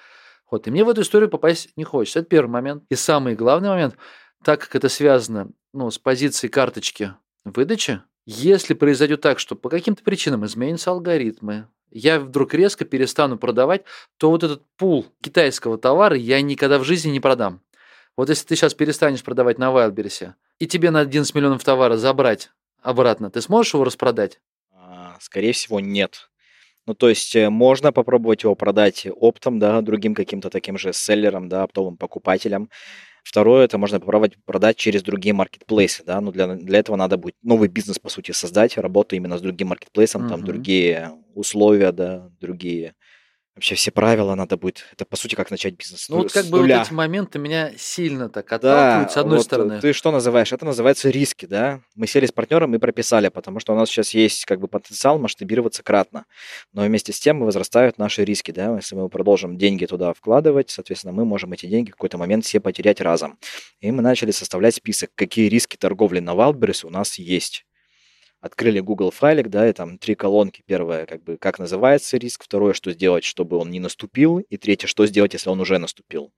Вот, и мне в эту историю попасть не хочется. Это первый момент. И самый главный момент, так как это связано ну, с позицией карточки выдачи, если произойдет так, что по каким-то причинам изменятся алгоритмы, я вдруг резко перестану продавать, то вот этот пул китайского товара я никогда в жизни не продам. Вот если ты сейчас перестанешь продавать на Wildberries, и тебе на 11 миллионов товара забрать обратно, ты сможешь его распродать? А, скорее всего, нет. Ну, то есть э, можно попробовать его продать оптом, да, другим каким-то таким же селлерам, да, оптовым покупателям. Второе, это можно попробовать продать через другие маркетплейсы, да, но для, для этого надо будет новый бизнес, по сути, создать, работу именно с другим маркетплейсом, Мгм. там другие условия, да, другие вообще все правила надо будет. Это, по сути, как начать бизнес Ну, вот с как бы вот эти моменты меня сильно так Да, отталкивают, с одной вот, э, стороны. ты что называешь? Это называется риски, да? Мы сели с партнером и прописали, потому что у нас сейчас есть как бы потенциал масштабироваться кратно. Но вместе с тем возрастают наши риски, да? Если мы продолжим деньги туда вкладывать, соответственно, мы можем эти деньги в какой-то момент все потерять разом. И мы начали составлять список, какие риски торговли на Wildberries у нас есть. Открыли Google файлик, да, и там три колонки. Первое, как бы, как называется риск. Второе, что сделать, чтобы он не наступил. И третье, что сделать, если он уже наступил.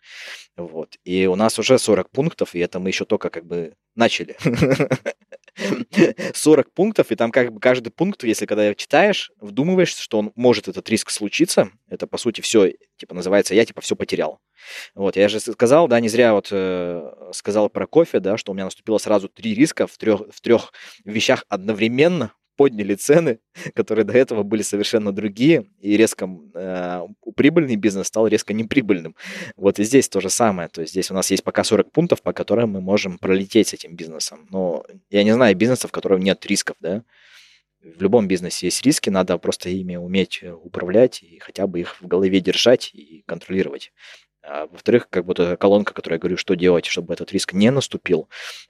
Вот. И у нас уже 40 пунктов, и это мы еще только как бы начали. *laughs* 40 пунктов, и там как бы каждый пункт, если когда читаешь, вдумываешься, что он может этот риск случиться, это по сути все, типа называется, я типа все потерял. Вот, я же сказал, да, не зря вот э, сказал про кофе, да, что у меня наступило сразу три риска в трех, в трех вещах одновременно, подняли цены, *laughs* которые до этого были совершенно другие, и резко э, прибыльный бизнес стал резко неприбыльным. Вот и здесь то же самое. То есть здесь у нас есть пока 40 пунктов, по которым мы можем пролететь с этим бизнесом. Но я не знаю бизнеса, в котором нет рисков, да. В любом бизнесе есть риски, надо просто ими уметь э, управлять и хотя бы их в голове держать и контролировать. А во-вторых, как эта колонка, которая я говорю, что делать, чтобы этот риск не наступил,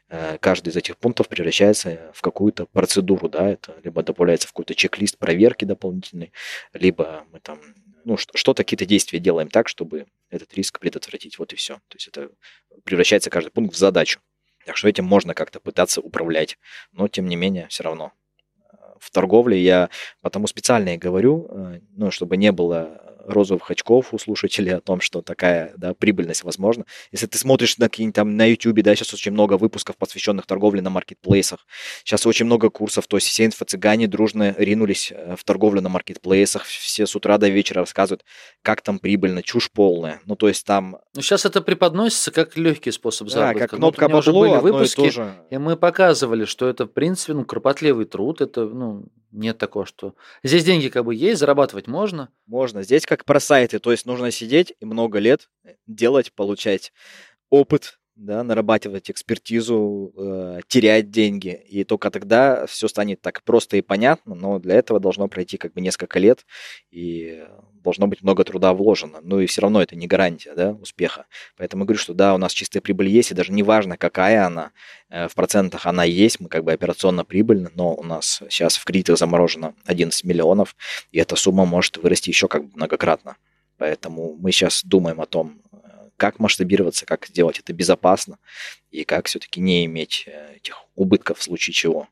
э, каждый из этих пунктов превращается в какую-то процедуру, да, это либо добавляется в какой-то чек-лист проверки дополнительный, либо мы там, ну, что- что-то, какие-то действия делаем так, чтобы этот риск предотвратить, вот и все. То есть это превращается каждый пункт в задачу. Так что этим можно как-то пытаться управлять, но тем не менее все равно. э, В торговле я потому специально и говорю, э, ну, чтобы не было розовых очков у слушателей о том, что такая да, прибыльность возможна. Если ты смотришь на какие-нибудь там на YouTube, да, сейчас очень много выпусков, посвященных торговле на маркетплейсах. Сейчас очень много курсов, то есть все инфо-цыгане дружно ринулись э, в торговлю на маркетплейсах. Все с утра до вечера рассказывают, как там прибыльно, чушь полная. Ну, то есть там, Ну, сейчас это преподносится как легкий способ да, заработка. как Ну, вот кнопка уже бабло, были одно и выпуски, то же. И мы показывали, что это, в принципе, ну, кропотливый труд. Это, ну, нет такого, что... Здесь деньги как бы есть, зарабатывать можно. Можно. Здесь как про сайты, то есть нужно сидеть и много лет делать, получать опыт, да, нарабатывать экспертизу, э, терять деньги. И только тогда все станет так просто и понятно, но для этого должно пройти как бы несколько лет, и должно быть много труда вложено. Ну и все равно это не гарантия да, успеха. Поэтому говорю, что да, у нас чистая прибыль есть, и даже не важно, какая она, э, в процентах она есть, мы как бы операционно прибыльны, но у нас сейчас в кредитах заморожено 11 миллионов, и эта сумма может вырасти еще как бы многократно. Поэтому мы сейчас думаем о том, как масштабироваться, как сделать это безопасно и как все-таки не иметь э, этих убытков в случае чего.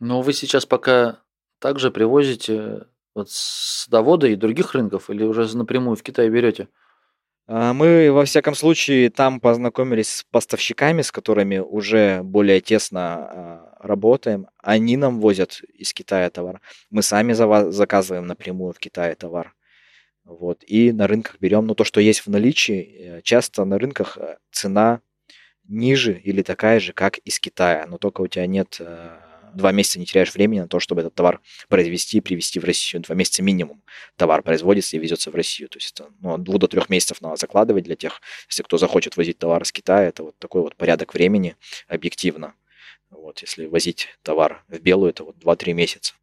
Но вы сейчас пока также привозите вот с довода и других рынков или уже напрямую в Китай берете? А, Мы, во всяком случае, там познакомились с поставщиками, с которыми уже более тесно а, работаем. Они нам возят из Китая товар. Мы сами заказываем напрямую в Китае товар. Вот. И на рынках берем, ну, то, что есть в наличии. Э, Часто на рынках э, цена ниже или такая же, как из Китая. Но только у тебя нет э, два месяца не теряешь времени на то, чтобы этот товар произвести привезти в Россию. Два месяца минимум товар производится и везется в Россию. То есть это ну, от двух до трех месяцев надо закладывать для тех, если кто захочет возить товар из Китая, это вот такой вот порядок времени объективно. Вот, если возить товар в белую, это вот 2-3 месяца.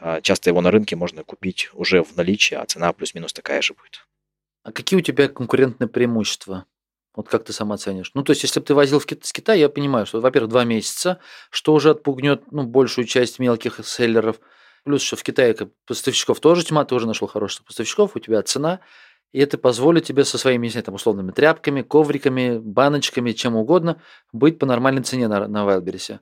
А часто его на рынке можно купить уже в наличии, а цена плюс-минус такая же будет. А какие у тебя конкурентные преимущества? Вот как ты сам оценишь? Ну, то есть, если бы ты возил с Китая, я понимаю, что, во-первых, два месяца, что уже отпугнет ну, большую часть мелких селлеров. Плюс, что в Китае поставщиков тоже тьма, ты уже нашел хороших поставщиков, у тебя цена, и это позволит тебе со своими, не знаю, там, условными тряпками, ковриками, баночками, чем угодно, быть по нормальной цене на, на Wildberries.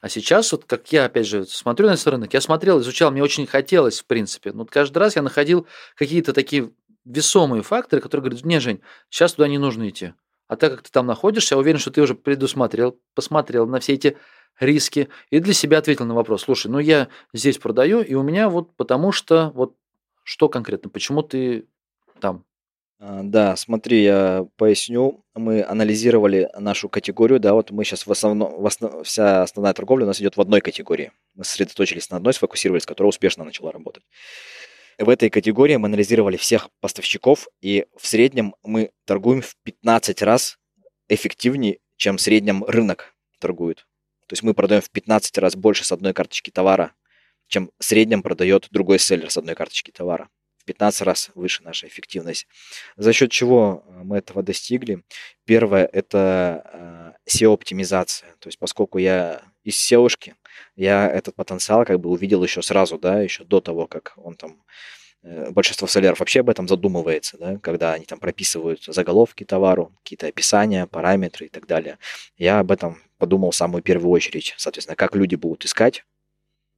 А сейчас, вот как я, опять же, смотрю на этот рынок, я смотрел, изучал, мне очень хотелось, в принципе. Но вот каждый раз я находил какие-то такие весомые факторы, которые говорят, не, Жень, сейчас туда не нужно идти. А так как ты там находишься, я уверен, что ты уже предусмотрел, посмотрел на все эти риски и для себя ответил на вопрос, слушай, ну я здесь продаю, и у меня вот потому что, вот что конкретно, почему ты там? А, Да, смотри, я поясню. Мы анализировали нашу категорию, да, вот мы сейчас в основном, в основ- вся основная торговля у нас идет в одной категории. Мы сосредоточились на одной, сфокусировались, которая успешно начала работать. в этой категории мы анализировали всех поставщиков, и в среднем мы торгуем в 15 раз эффективнее, чем в среднем рынок торгует. То есть мы продаем в 15 раз больше с одной карточки товара, чем в среднем продает другой селлер с одной карточки товара. В 15 раз выше наша эффективность. За счет чего мы этого достигли? Первое – это э, SEO-оптимизация. То есть поскольку я из seo я этот потенциал как бы увидел еще сразу, да, еще до того, как он там э, большинство селлеров вообще об этом задумывается, да, когда они там прописывают заголовки товару, какие-то описания, параметры и так далее. Я об этом подумал в самую первую очередь, соответственно, как люди будут искать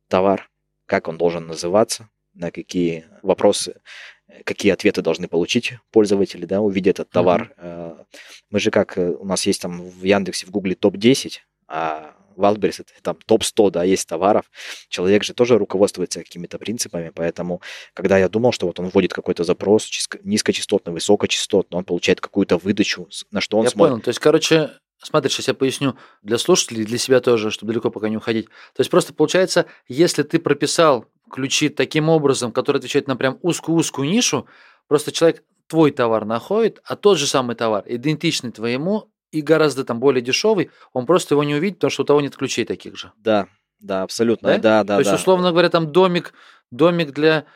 товар, как он должен называться, на какие вопросы, э, какие ответы должны получить пользователи, да, увидя этот товар. Mm-hmm. Мы же как, у нас есть там в Яндексе, в Гугле топ-10, а Wildberries это там топ-100, да, есть товаров. Человек же тоже руководствуется какими-то принципами, поэтому, когда я думал, что вот он вводит какой-то запрос низкочастотный, высокочастотный, он получает какую-то выдачу, на что он я смотрит. понял, то есть, короче, Смотри, сейчас я поясню для слушателей, для себя тоже, чтобы далеко пока не уходить. То есть просто получается, если ты прописал ключи таким образом, который отвечает на прям узкую-узкую нишу, просто человек твой товар находит, а тот же самый товар, идентичный твоему, и гораздо там более дешевый, он просто его не увидит, потому что у того нет ключей таких же. Да, да, абсолютно. Да, да, да. То есть, да. условно говоря, там домик, домик для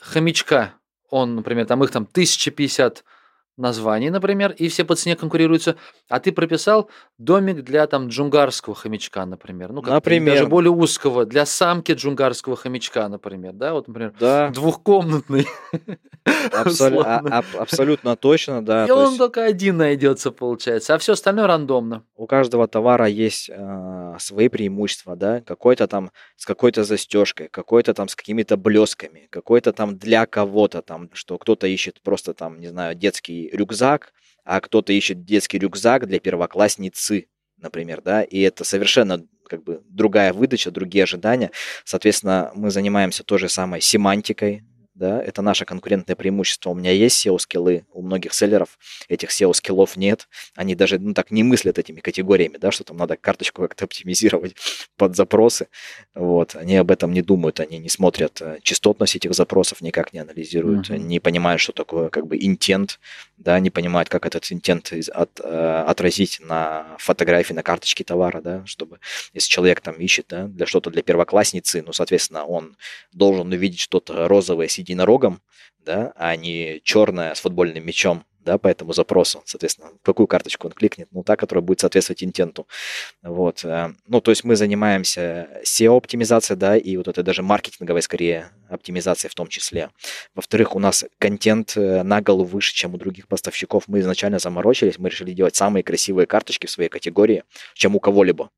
хомячка, он, например, там их там 1050 названий, например, и все по цене конкурируются, а ты прописал домик для там джунгарского хомячка, например. Ну, как например. даже более узкого, для самки джунгарского хомячка, например, да, вот, например, да. двухкомнатный. *laughs* Абсолю... А, аб- абсолютно точно, да. И он есть... только один найдется, получается, а все остальное рандомно. У каждого товара есть э, свои преимущества, да, какой-то там с какой-то застежкой, какой-то там с какими-то блесками, какой-то там для кого-то там, что кто-то ищет просто там, не знаю, детский рюкзак, а кто-то ищет детский рюкзак для первоклассницы, например, да, и это совершенно как бы другая выдача, другие ожидания. Соответственно, мы занимаемся той же самой семантикой, да, это наше конкурентное преимущество. У меня есть SEO-скиллы, у многих селлеров этих SEO-скиллов нет. Они даже, ну, так не мыслят этими категориями, да, что там надо карточку как-то оптимизировать *laughs* под запросы. Вот, они об этом не думают, они не смотрят э, частотность этих запросов, никак не анализируют, uh-huh. не понимают, что такое как бы интент, да, не понимают, как этот интент от, э, отразить на фотографии, на карточке товара, да, чтобы, если человек там ищет, да, для что-то для первоклассницы, ну, соответственно, он должен увидеть что-то розовое, единорогом, да, а не черная с футбольным мячом, да, по этому запросу, соответственно, какую карточку он кликнет, ну, та, которая будет соответствовать интенту, вот, э, ну, то есть мы занимаемся SEO-оптимизацией, да, и вот это даже маркетинговой, скорее, оптимизацией в том числе. Во-вторых, у нас контент э, на голову выше, чем у других поставщиков, мы изначально заморочились, мы решили делать самые красивые карточки в своей категории, чем у кого-либо,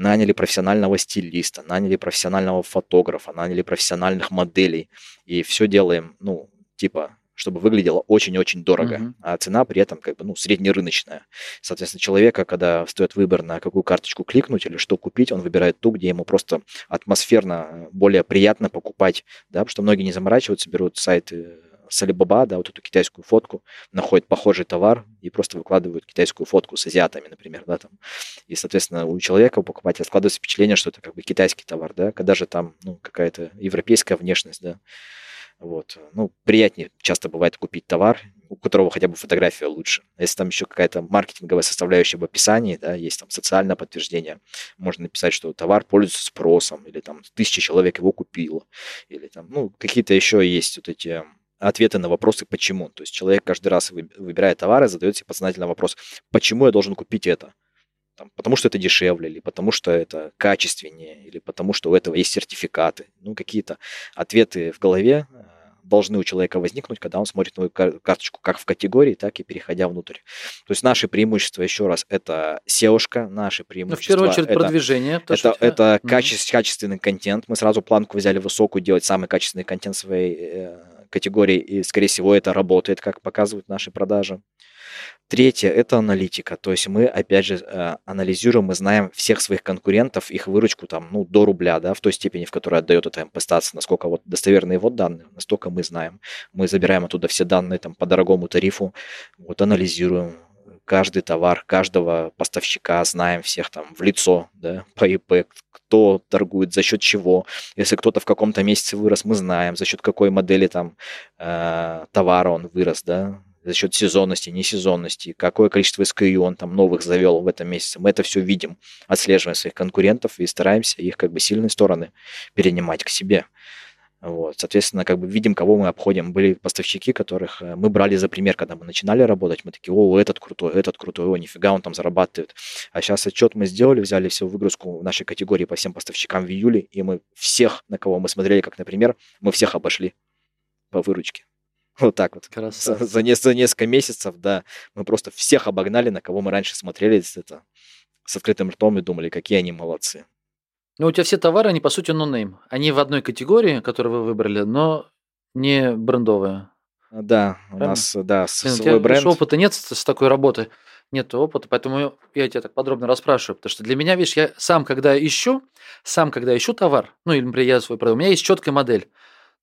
наняли профессионального стилиста, наняли профессионального фотографа, наняли профессиональных моделей. И все делаем, ну, типа, чтобы выглядело очень-очень дорого, uh-huh. а цена при этом как бы ну среднерыночная. Соответственно, человека, когда стоит выбор на какую карточку кликнуть или что купить, он выбирает ту, где ему просто атмосферно более приятно покупать, да, потому что многие не заморачиваются, берут сайты с Alibaba, да, вот эту китайскую фотку, находят похожий товар и просто выкладывают китайскую фотку с азиатами, например, да, там. И, соответственно, у человека, у покупателя складывается впечатление, что это как бы китайский товар, да, когда же там, ну, какая-то европейская внешность, да. Вот. Ну, приятнее часто бывает купить товар, у которого хотя бы фотография лучше. Если там еще какая-то маркетинговая составляющая в описании, да, есть там социальное подтверждение, можно написать, что товар пользуется спросом, или там тысяча человек его купило, или там, ну, какие-то еще есть вот эти ответы на вопросы «почему?». То есть человек каждый раз, выбирая товары, задает себе подсознательно вопрос «почему я должен купить это?». Там, потому что это дешевле, или потому что это качественнее, или потому что у этого есть сертификаты. Ну, какие-то ответы в голове э, должны у человека возникнуть, когда он смотрит на карточку как в категории, так и переходя внутрь. То есть наши преимущества, еще раз, это seo наши преимущества. Ну, в первую очередь это, продвижение. Это, это, это каче- качественный контент. Мы сразу планку взяли высокую, делать самый качественный контент своей э, категории, и, скорее всего, это работает, как показывают наши продажи. Третье – это аналитика. То есть мы, опять же, э, анализируем и знаем всех своих конкурентов, их выручку там, ну, до рубля, да, в той степени, в которой отдает эта МП-стация, насколько вот достоверные вот данные, настолько мы знаем. Мы забираем оттуда все данные там по дорогому тарифу, вот анализируем, каждый товар, каждого поставщика, знаем всех там в лицо, да, по ИП, кто торгует, за счет чего. Если кто-то в каком-то месяце вырос, мы знаем, за счет какой модели там э, товара он вырос, да, за счет сезонности, несезонности, какое количество SKU он там новых завел в этом месяце. Мы это все видим, отслеживаем своих конкурентов и стараемся их как бы сильные стороны перенимать к себе. Вот, соответственно, как бы видим, кого мы обходим. Были поставщики, которых э, мы брали за пример, когда мы начинали работать. Мы такие, о, этот крутой, этот крутой, о, нифига, он там зарабатывает. А сейчас отчет мы сделали, взяли всю выгрузку в нашей категории по всем поставщикам в июле, и мы всех, на кого мы смотрели, как, например, мы всех обошли по выручке. Вот так вот. За, за, за несколько месяцев, да, мы просто всех обогнали, на кого мы раньше смотрели это, с открытым ртом и думали, какие они молодцы. Ну, у тебя все товары, они, по сути, no-name. Они в одной категории, которую вы выбрали, но не брендовые. Да, Правильно? у нас, да, Блин, свой у тебя бренд. опыта нет с такой работы, нет опыта, поэтому я тебя так подробно расспрашиваю, потому что для меня, видишь, я сам, когда ищу, сам, когда ищу товар, ну, или, например, я свой продаю, у меня есть четкая модель.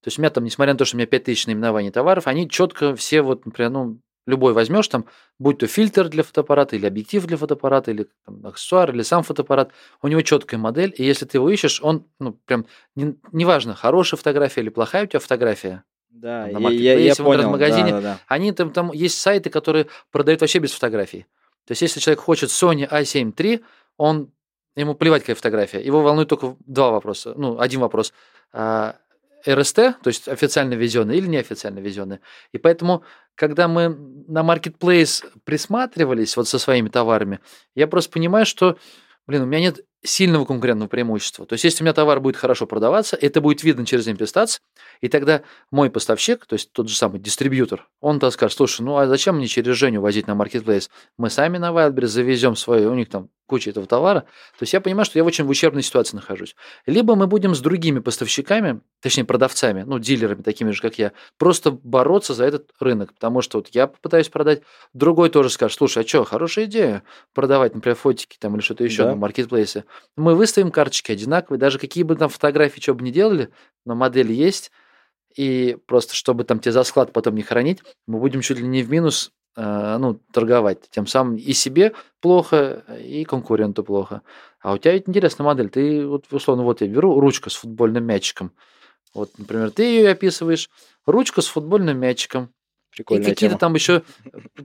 То есть у меня там, несмотря на то, что у меня 5000 наименований товаров, они четко все вот, например, ну, любой возьмешь там, будь то фильтр для фотоаппарата, или объектив для фотоаппарата, или там, аксессуар, или сам фотоаппарат, у него четкая модель, и если ты его ищешь, он, ну, прям, не, неважно, хорошая фотография или плохая у тебя фотография, да, на я, я, я в понял, магазине, да, да, да. они там, там есть сайты, которые продают вообще без фотографий. То есть, если человек хочет Sony A7 III, он ему плевать, какая фотография. Его волнует только два вопроса. Ну, один вопрос. А, РСТ, то есть официально ввезенные или неофициально ввезенные. И поэтому, когда мы на Marketplace присматривались вот со своими товарами, я просто понимаю, что, блин, у меня нет сильного конкурентного преимущества. То есть, если у меня товар будет хорошо продаваться, это будет видно через импестац, и тогда мой поставщик, то есть тот же самый дистрибьютор, он то скажет, слушай, ну а зачем мне через Женю возить на Marketplace? Мы сами на Wildberries завезем свои, у них там куча этого товара. То есть я понимаю, что я в очень в ущербной ситуации нахожусь. Либо мы будем с другими поставщиками, точнее продавцами, ну дилерами такими же, как я, просто бороться за этот рынок. Потому что вот я попытаюсь продать, другой тоже скажет, слушай, а что, хорошая идея продавать, например, фотики там или что-то еще да. на маркетплейсе. Мы выставим карточки одинаковые, даже какие бы там фотографии, что бы ни делали, но модель есть, и просто чтобы там тебе за склад потом не хранить, мы будем чуть ли не в минус Э, ну, торговать. Тем самым и себе плохо, и конкуренту плохо. А у тебя ведь интересная модель. Ты, вот, условно, вот я беру ручку с футбольным мячиком. Вот, например, ты ее описываешь, ручка с футбольным мячиком. Прикольная и какие-то там еще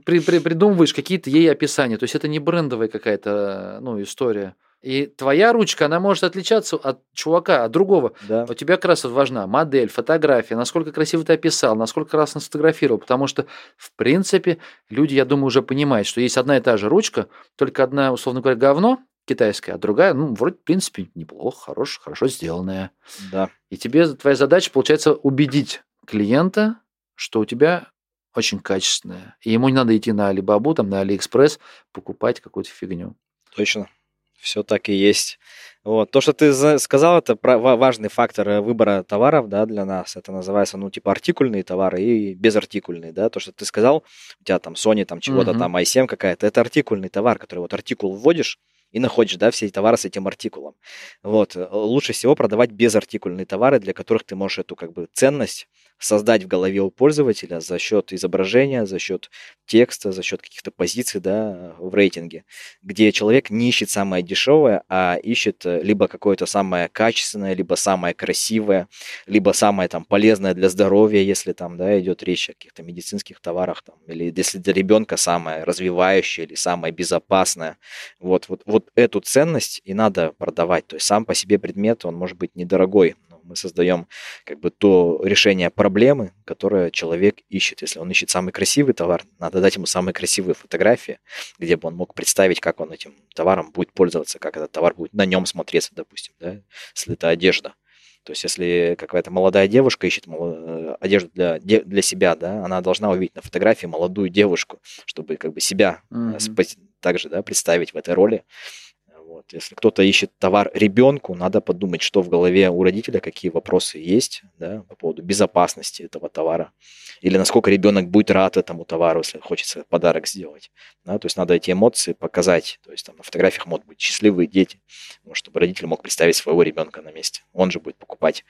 при, при, придумываешь какие-то ей описания. То есть это не брендовая какая-то ну, история. И твоя ручка, она может отличаться от чувака, от другого. Да. У тебя как раз важна модель, фотография, насколько красиво ты описал, насколько красиво сфотографировал. Потому что, в принципе, люди, я думаю, уже понимают, что есть одна и та же ручка, только одна, условно говоря, говно китайская, а другая, ну, вроде, в принципе, неплохо, хорош, хорошо сделанная. Да. И тебе, твоя задача, получается, убедить клиента, что у тебя очень качественная. И ему не надо идти на Алибабу, там, на Алиэкспресс, покупать какую-то фигню. Точно все так и есть. Вот. То, что ты сказал, это важный фактор э, выбора товаров да, для нас. Это называется, ну, типа, артикульные товары и безартикульные, да. То, что ты сказал, у тебя там Sony, там чего-то, uh-huh. там i7 какая-то, это артикульный товар, который вот артикул вводишь, и находишь, да, все эти товары с этим артикулом. Вот. Э, лучше всего продавать безартикульные товары, для которых ты можешь эту, как бы, ценность создать в голове у пользователя за счет изображения, за счет текста, за счет каких-то позиций да, в рейтинге, где человек не ищет самое дешевое, а ищет э, либо какое-то самое качественное, либо самое красивое, либо самое там полезное для здоровья, если там да, идет речь о каких-то медицинских товарах, там, или если для ребенка самое развивающее или самое безопасное. Вот, вот, вот эту ценность и надо продавать. То есть сам по себе предмет, он может быть недорогой, мы создаем как бы то решение проблемы, которое человек ищет. Если он ищет самый красивый товар, надо дать ему самые красивые фотографии, где бы он мог представить, как он этим товаром будет пользоваться, как этот товар будет на нем смотреться, допустим, да, если это одежда. То есть, если какая-то молодая девушка ищет э, одежду для, для себя, да, она должна увидеть на фотографии молодую девушку, чтобы как бы себя mm-hmm. также да, представить в этой роли. Вот. Если кто-то ищет товар ребенку, надо подумать, что в голове у родителя, какие вопросы есть да, по поводу безопасности этого товара. Или насколько ребенок будет рад этому товару, если хочется подарок сделать. Да, то есть надо эти эмоции показать. То есть там на фотографиях могут быть счастливые дети, чтобы родитель мог представить своего ребенка на месте. Он же будет покупать.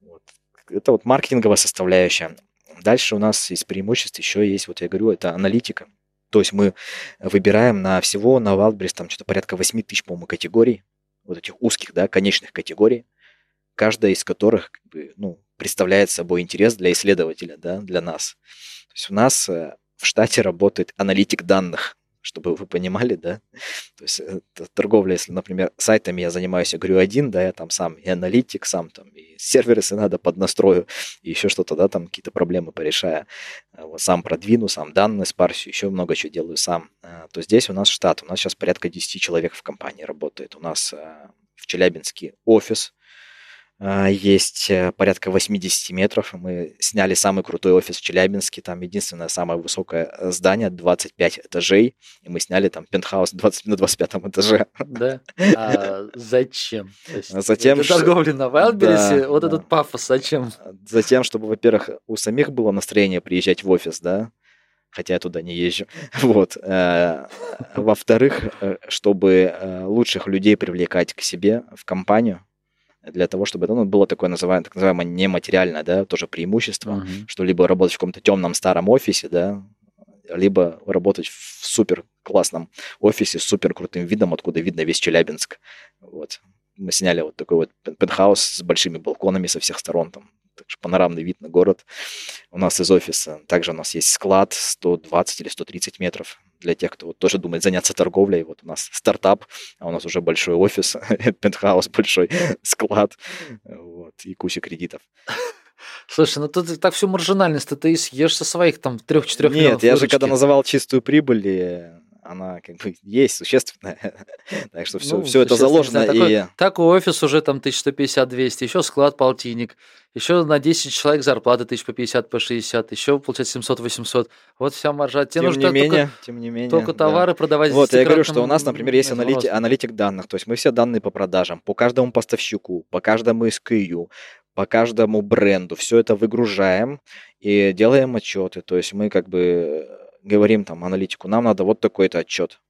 Вот. Это вот маркетинговая составляющая. Дальше у нас из преимуществ еще есть, вот я говорю, это аналитика. То есть мы выбираем на всего на Wildberries там что-то порядка 8 тысяч, по-моему, категорий, вот этих узких, да, конечных категорий, каждая из которых как бы, ну, представляет собой интерес для исследователя, да, для нас. То есть у нас э, в штате работает аналитик данных, чтобы вы понимали, да. То есть э, торговля, если, например, сайтами я занимаюсь, я говорю один, да, я там сам и аналитик, сам там и сервер, если надо, поднастрою, и еще что-то, да, там какие-то проблемы порешаю. Э, вот, сам продвину, сам данные спарсию, еще много чего делаю сам. Э, то здесь у нас штат, у нас сейчас порядка 10 человек в компании работает. У нас в Челябинске офис, есть э, порядка 80 метров. Мы сняли самый крутой офис в Челябинске. Там единственное самое высокое э, здание, 25 этажей. И мы сняли там пентхаус 20, на 25 этаже. Да? А зачем? А затем, Для торговли на Wildberries, да, вот да. этот пафос зачем? Затем, чтобы, во-первых, у самих было настроение приезжать в офис, да, хотя я туда не езжу. *laughs* Вот. Э, во-вторых, чтобы лучших людей привлекать к себе в компанию, для того, чтобы ну, было такое называемое, так называемое нематериальное, да, тоже преимущество, uh-huh. что либо работать в каком-то темном старом офисе, да, либо работать в супер классном офисе с супер крутым видом, откуда видно весь Челябинск. Вот. Мы сняли вот такой вот пентхаус с большими балконами со всех сторон, там также панорамный вид на город. У нас из офиса также у нас есть склад 120 или 130 метров для тех, кто вот тоже думает заняться торговлей. Вот у нас стартап, а у нас уже большой офис, *laughs* пентхаус, большой *laughs* склад вот, и куча кредитов. Слушай, ну тут так всю маржинальность ты и съешь со своих там трех-четырех Нет, я же когда называл чистую прибыль, она как бы есть существенная. *laughs* так что все, ну, все это заложено. Такой, и... Такой офис уже там 1150-200, еще склад полтинник, еще на 10 человек зарплаты тысяч по 50, по 60, еще получается 700-800. Вот вся маржа. Тебе тем нужно не менее, только, тем не менее, только товары да. продавать. Вот, я говорю, что у нас, например, есть аналитик, аналитик данных, то есть мы все данные по продажам, по каждому поставщику, по каждому SKU, по каждому бренду, все это выгружаем и делаем отчеты. То есть мы как бы говорим там аналитику, нам надо вот такой-то отчет.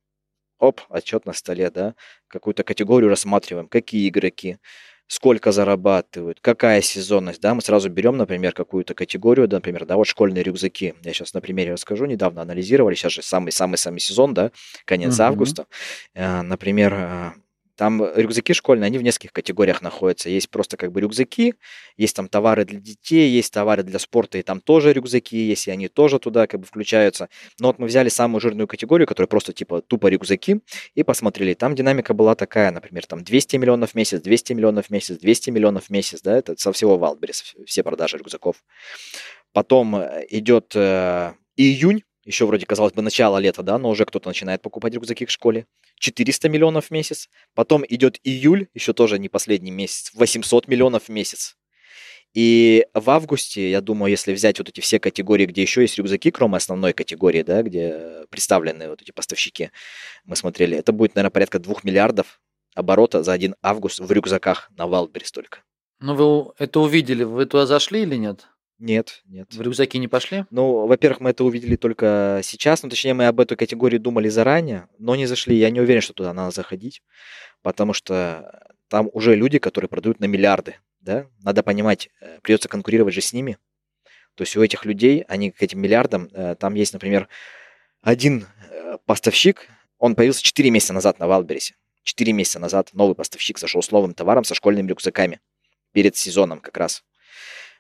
Оп, отчет на столе, да, какую-то категорию рассматриваем, какие игроки, сколько зарабатывают, какая сезонность, да, мы сразу берем, например, какую-то категорию, да, например, да, вот школьные рюкзаки, я сейчас на примере расскажу, недавно анализировали, сейчас же самый-самый-самый сезон, да, конец mm-hmm. августа, э, например, э, там рюкзаки школьные, они в нескольких категориях находятся. Есть просто как бы рюкзаки, есть там товары для детей, есть товары для спорта, и там тоже рюкзаки есть, и они тоже туда как бы включаются. Но вот мы взяли самую жирную категорию, которая просто типа тупо рюкзаки, и посмотрели. Там динамика была такая, например, там 200 миллионов в месяц, 200 миллионов в месяц, 200 миллионов в месяц, да, это со всего Wildberries, все продажи рюкзаков. Потом э, идет э, июнь, еще вроде, казалось бы, начало лета, да, но уже кто-то начинает покупать рюкзаки в школе. 400 миллионов в месяц. Потом идет июль, еще тоже не последний месяц, 800 миллионов в месяц. И в августе, я думаю, если взять вот эти все категории, где еще есть рюкзаки, кроме основной категории, да, где представлены вот эти поставщики, мы смотрели, это будет, наверное, порядка 2 миллиардов оборота за один август в рюкзаках на Wildberries только. Ну, вы это увидели, вы туда зашли или нет? Нет, нет. В рюкзаки не пошли? Ну, во-первых, мы это увидели только сейчас, ну, точнее, мы об этой категории думали заранее, но не зашли. Я не уверен, что туда надо заходить, потому что там уже люди, которые продают на миллиарды, да? Надо понимать, э, придется конкурировать же с ними. То есть у этих людей, они к этим миллиардам, э, там есть, например, один э, поставщик, он появился 4 месяца назад на Валбересе. 4 месяца назад новый поставщик зашел с новым товаром со школьными рюкзаками перед сезоном как раз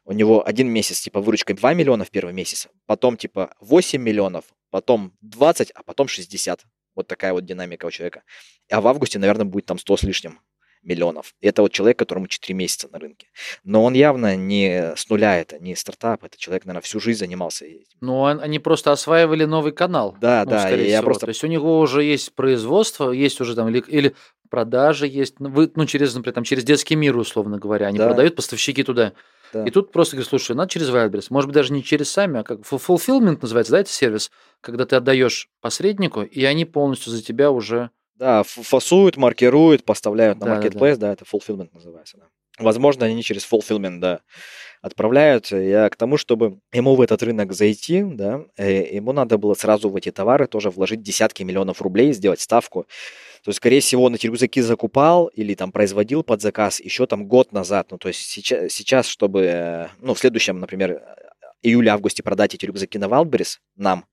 у него один месяц, типа, выручка 2 миллиона в первый месяц, потом, типа, 8 миллионов, потом 20, а потом 60. Вот такая вот динамика у человека. А в августе, наверное, будет там 100 с лишним миллионов. И это вот человек, которому 4 месяца на рынке. Но он явно не с нуля, это не стартап, это человек, наверное, всю жизнь занимался этим. Ну, они просто осваивали новый канал. Да, ну, да. Скорее я всего. просто... То есть у него уже есть производство, есть уже там или, или продажи есть, ну, вы, ну, через, например, там, через детский мир, условно говоря, они да. продают поставщики туда. Да. И тут просто говорю, слушай, надо через Wildberries. Может быть, даже не через сами, а как fulfillment называется, да, это сервис, когда ты отдаешь посреднику, и они полностью за тебя уже... Да, фасуют, маркируют, поставляют на да, marketplace, да, да. да, это fulfillment называется. Да. Возможно, они через fulfillment, да, отправляют. Я к тому, чтобы ему в этот рынок зайти, да, э, ему надо было сразу в эти товары тоже вложить десятки миллионов рублей, сделать ставку. То есть, скорее всего, он эти рюкзаки закупал или там производил под заказ еще там год назад. Ну, то есть сейчас, сейчас чтобы, ну, в следующем, например, июле-августе продать эти рюкзаки на Wildberries нам,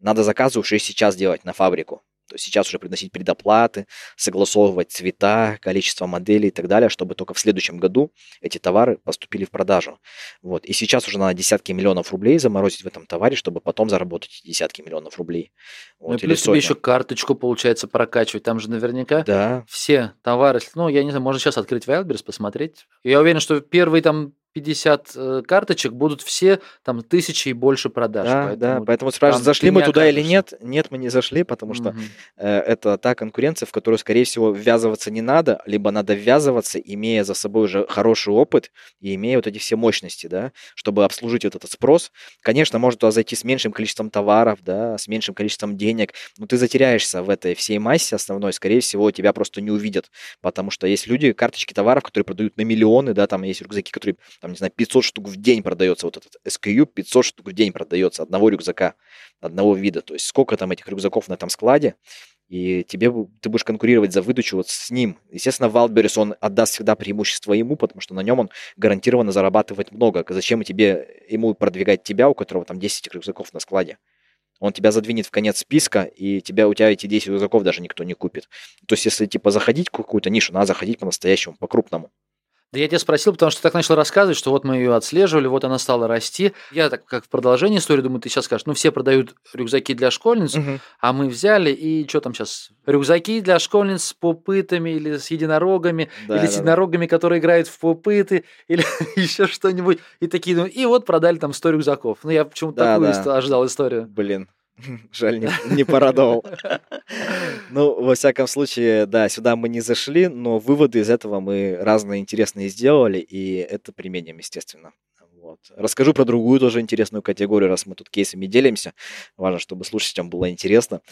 Надо заказы уже сейчас делать на фабрику. То есть сейчас уже приносить предоплаты, согласовывать цвета, количество моделей и так далее, чтобы только в следующем году эти товары поступили в продажу. Вот. И сейчас уже надо десятки миллионов рублей заморозить в этом товаре, чтобы потом заработать десятки миллионов рублей. Вот, ну, и плюс тебе еще карточку, получается, прокачивать. Там же наверняка да. все товары, ну, я не знаю, можно сейчас открыть Wildberries, посмотреть. Я уверен, что первые там 50 э, карточек будут все там тысячи и больше продаж. Да, поэтому, да, поэтому спрашивают, зашли мы туда окажешься. или нет? Нет, мы не зашли, потому что угу. э, это та конкуренция, в которую, скорее всего, ввязываться не надо, либо надо ввязываться, имея за собой уже хороший опыт и имея вот эти все мощности, да, чтобы обслужить вот этот спрос. Конечно, может туда зайти с меньшим количеством товаров, да, с меньшим количеством денег, но ты затеряешься в этой всей массе основной, скорее всего, тебя просто не увидят, потому что есть люди, карточки товаров, которые продают на миллионы, да, там есть рюкзаки, которые там, не знаю, 500 штук в день продается вот этот SKU, 500 штук в день продается одного рюкзака, одного вида. То есть сколько там этих рюкзаков на этом складе, и тебе, ты будешь конкурировать за выдачу вот с ним. Естественно, Wildberries, он отдаст всегда преимущество ему, потому что на нем он гарантированно зарабатывает много. Зачем тебе ему продвигать тебя, у которого там 10 рюкзаков на складе? Он тебя задвинет в конец списка, и тебя, у тебя эти 10 рюкзаков даже никто не купит. То есть, если типа заходить в какую-то нишу, надо заходить по-настоящему, по-крупному. Да я тебя спросил, потому что ты так начал рассказывать, что вот мы ее отслеживали, вот она стала расти. Я так как в продолжении истории думаю, ты сейчас скажешь, ну все продают рюкзаки для школьниц, угу. а мы взяли и что там сейчас? Рюкзаки для школьниц с попытами или с единорогами, да, или да, с единорогами, да. которые играют в попыты, *laughs* или еще что-нибудь. И такие, ну и вот продали там 100 рюкзаков. Ну я почему-то да, такую да. ожидал историю. Блин, *laughs* Жаль, не, не порадовал. Ну, во всяком случае, да, сюда мы не зашли, но выводы из этого мы разные интересные сделали, и это применим, естественно. Вот. Расскажу про другую тоже интересную категорию, раз мы тут кейсами делимся. Важно, чтобы слушателям было интересно.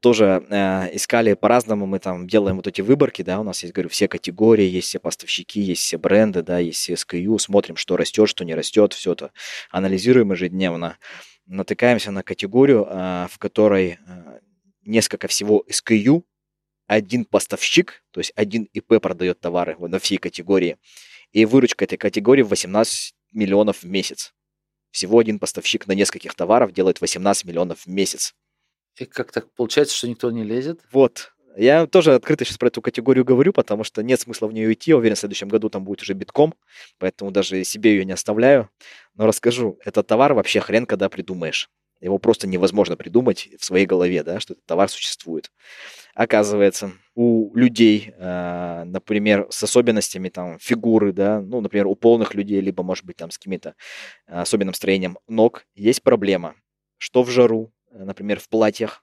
Тоже э, искали по-разному, мы там делаем вот эти выборки, да, у нас есть, говорю, все категории, есть все поставщики, есть все бренды, да, есть все SKU, смотрим, что растет, что не растет, все это анализируем ежедневно натыкаемся на категорию, а, в которой а, несколько всего SKU, один поставщик, то есть один ИП продает товары на всей категории, и выручка этой категории 18 миллионов в месяц. Всего один поставщик на нескольких товаров делает 18 миллионов в месяц. И как так получается, что никто не лезет? Вот. Я тоже открыто сейчас про эту категорию говорю, потому что нет смысла в нее идти. Я уверен, в следующем году там будет уже битком, поэтому даже себе ее не оставляю. Но расскажу, этот товар вообще хрен когда придумаешь. Его просто невозможно придумать в своей голове, да, что этот товар существует. Оказывается, у людей, э, например, с особенностями там фигуры, да, ну, например, у полных людей, либо, может быть, там с каким-то особенным строением ног, есть проблема, что в жару, например, в платьях,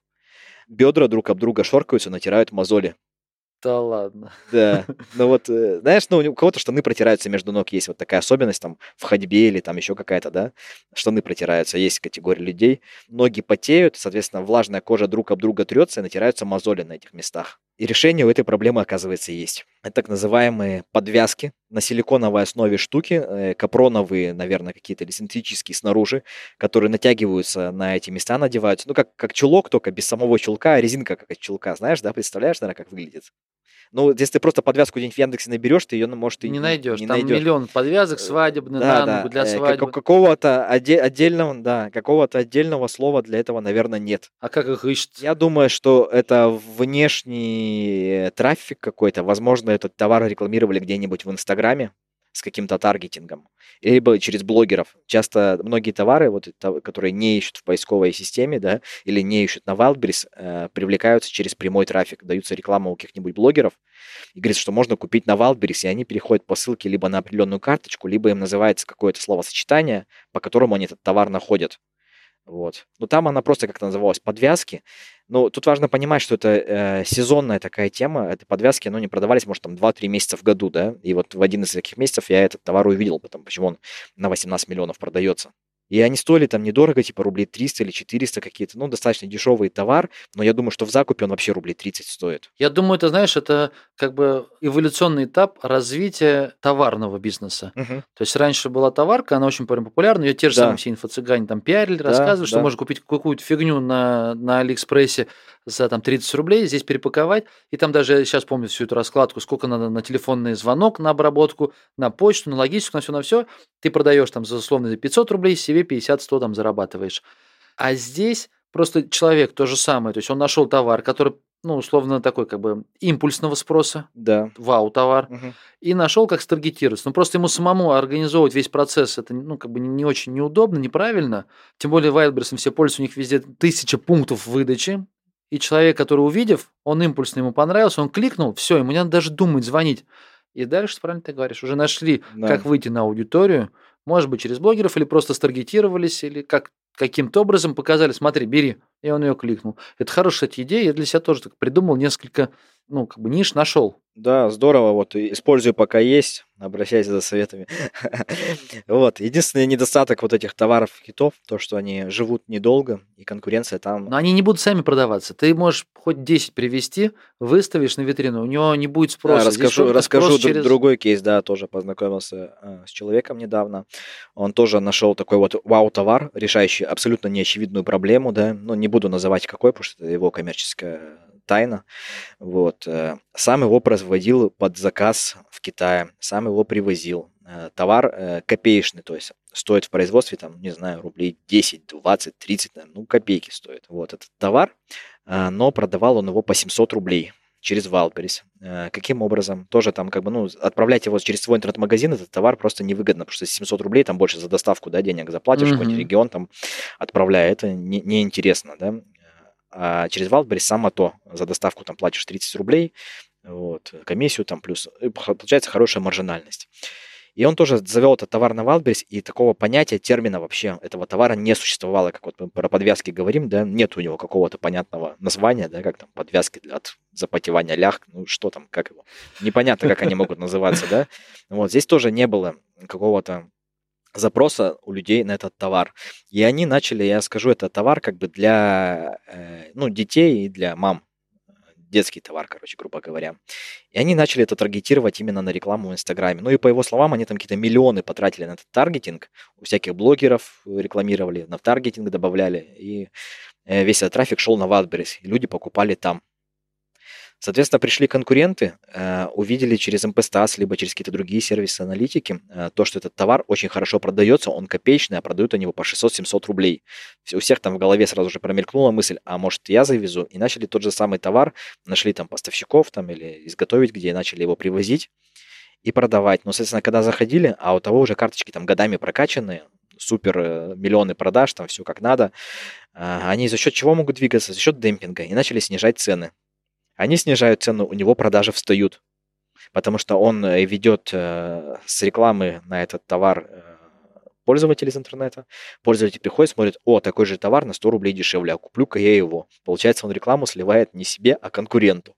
бедра друг об друга шоркаются, натирают мозоли. Да ладно. Да. Ну вот, э, знаешь, ну у кого-то штаны протираются между ног, есть вот такая особенность там в ходьбе или там еще какая-то, да, штаны протираются, есть категория людей. Ноги потеют, соответственно, влажная кожа друг об друга трется и натираются мозоли на этих местах. И решение у этой проблемы, оказывается, есть. Это так называемые подвязки на силиконовой основе штуки, э, капроновые, наверное, какие-то или синтетические снаружи, которые натягиваются на эти места, надеваются. Ну, как, как чулок, только без самого чулка, а резинка как от чулка, знаешь, да, представляешь, наверное, как выглядит? Ну, если ты просто подвязку где-нибудь в Яндексе наберешь, ты ее, ну, может, и не найдешь. Не Там найдешь. миллион подвязок э, свадебных, да, да, для э, свадьбы. Какого-то отдельного, да, какого-то отдельного слова для этого, наверное, нет. А как их ищут? Я думаю, что это внешний трафик какой-то. Возможно, этот товар рекламировали где-нибудь в Инстаграме с каким-то таргетингом, либо через блогеров. Часто многие товары, вот, которые не ищут в поисковой системе, да, или не ищут на Wildberries, э, привлекаются через прямой трафик. Даются реклама у каких-нибудь блогеров, и говорится, что можно купить на Wildberries, и они переходят по ссылке либо на определенную карточку, либо им называется какое-то словосочетание, по которому они этот товар находят. Вот. Но там она просто как-то называлась подвязки. Но тут важно понимать, что это э, сезонная такая тема. Это подвязки, но не продавались, может, там 2-3 месяца в году, да. И вот в один из таких месяцев я этот товар увидел, потому почему он на 18 миллионов продается. И они стоили там недорого, типа рублей 300 или 400 какие-то, ну, достаточно дешевый товар, но я думаю, что в закупе он вообще рублей 30 стоит. Я думаю, это, знаешь, это как бы эволюционный этап развития товарного бизнеса. Угу. То есть раньше была товарка, она очень популярна, ее те же да. самые все инфо-цыгане там пиарили, да, рассказывали, да. что можно купить какую-то фигню на, на Алиэкспрессе за там 30 рублей, здесь перепаковать, и там даже, сейчас помню всю эту раскладку, сколько надо на телефонный звонок, на обработку, на почту, на логистику, на все, на все, ты продаешь там за условно за 500 рублей, себе 50-100 там зарабатываешь. А здесь Просто человек то же самое. То есть он нашел товар, который, ну, условно такой, как бы импульсного спроса, Да. вау-товар, Мгм. и нашел, как старгетироваться. Ну, просто ему самому организовывать весь процесс, это, ну, как бы не- очень неудобно, неправильно. Тем более Wildberries все пользуются, у них везде тысяча пунктов выдачи. И человек, который увидев, он импульсно ему понравился, он кликнул, все, ему не надо даже думать, звонить. И дальше, правильно ты говоришь, уже нашли, Да. как выйти на аудиторию, может быть, через блогеров, или просто старгетировались, или как каким-то образом показали, смотри, бери. И он ее кликнул. Это хорошая идея. Я для себя тоже так придумал несколько, ну, как бы ниш нашел. Да, здорово. Вот и используй пока есть, обращайся за советами. *laughs* Вот. Единственный недостаток вот этих товаров хитов, то, что они живут недолго, и конкуренция там... Но они не будут сами продаваться. Ты можешь хоть 10 привезти, выставишь на витрину, у него не будет спроса. Расскажу, расскажу спрос дру- через- другой кейс, да, тоже познакомился э, с человеком недавно. Он тоже нашел такой вот вау-товар, решающий абсолютно неочевидную проблему, да, ну, не буду называть какой, потому что это его коммерческая тайна, вот. э, Сам его производил под заказ в Китае, сам его привозил. Э, Товар э, копеечный, то есть стоит в производстве, там, не знаю, рублей 10, 20, 30, наверное, ну, копейки стоит. Вот этот товар, но продавал он его по 700 рублей через. Э, Каким образом? Тоже там как бы, ну, отправлять его через свой интернет-магазин, этот товар просто невыгодно, потому что 700 рублей, там больше за доставку, да, денег заплатишь, Мгм. какой-нибудь регион там отправляя, это не- неинтересно, да. А через Wildberries само то, за доставку там платишь 30 рублей, вот, комиссию там плюс, и получается хорошая маржинальность. И он тоже завел этот товар на Wildberries, и такого понятия, термина вообще этого товара не существовало, как вот мы про подвязки говорим, да, нет у него какого-то понятного названия, да, как там подвязки от запотевания лях, ну что там, как его, непонятно, как они могут называться, да. Вот здесь тоже не было какого-то запроса у людей на этот товар. И они начали, я скажу, это товар как бы для э, ну, детей и для мам. Детский товар, короче, грубо говоря. И они начали это таргетировать именно на рекламу в Инстаграме. Ну и по его словам, они там какие-то миллионы потратили на этот таргетинг. У всяких блогеров рекламировали, на таргетинг добавляли. И э, весь этот трафик шел на. И люди покупали там. Соответственно, пришли конкуренты, э, увидели через МПСТАС, либо через какие-то другие сервисы аналитики, э, то, что этот товар очень хорошо продается, он копеечный, а продают они его по 600-700 рублей. У всех там в голове сразу же промелькнула мысль, а может я завезу? И начали тот же самый товар, нашли там поставщиков там или изготовить, где начали его привозить и продавать. Но, соответственно, когда заходили, а у того уже карточки там годами прокачанные, супер э, миллионы продаж, там все как надо, они за счет чего могут двигаться? За счет демпинга. И начали снижать цены. Они снижают цену, у него продажи встают. Потому что он э, ведет э, с рекламы на этот товар э, пользователь из интернета. Пользователь приходит, смотрит, о, такой же товар на 100 рублей дешевле, а куплю-ка я его. Получается, он рекламу сливает не себе, а конкуренту.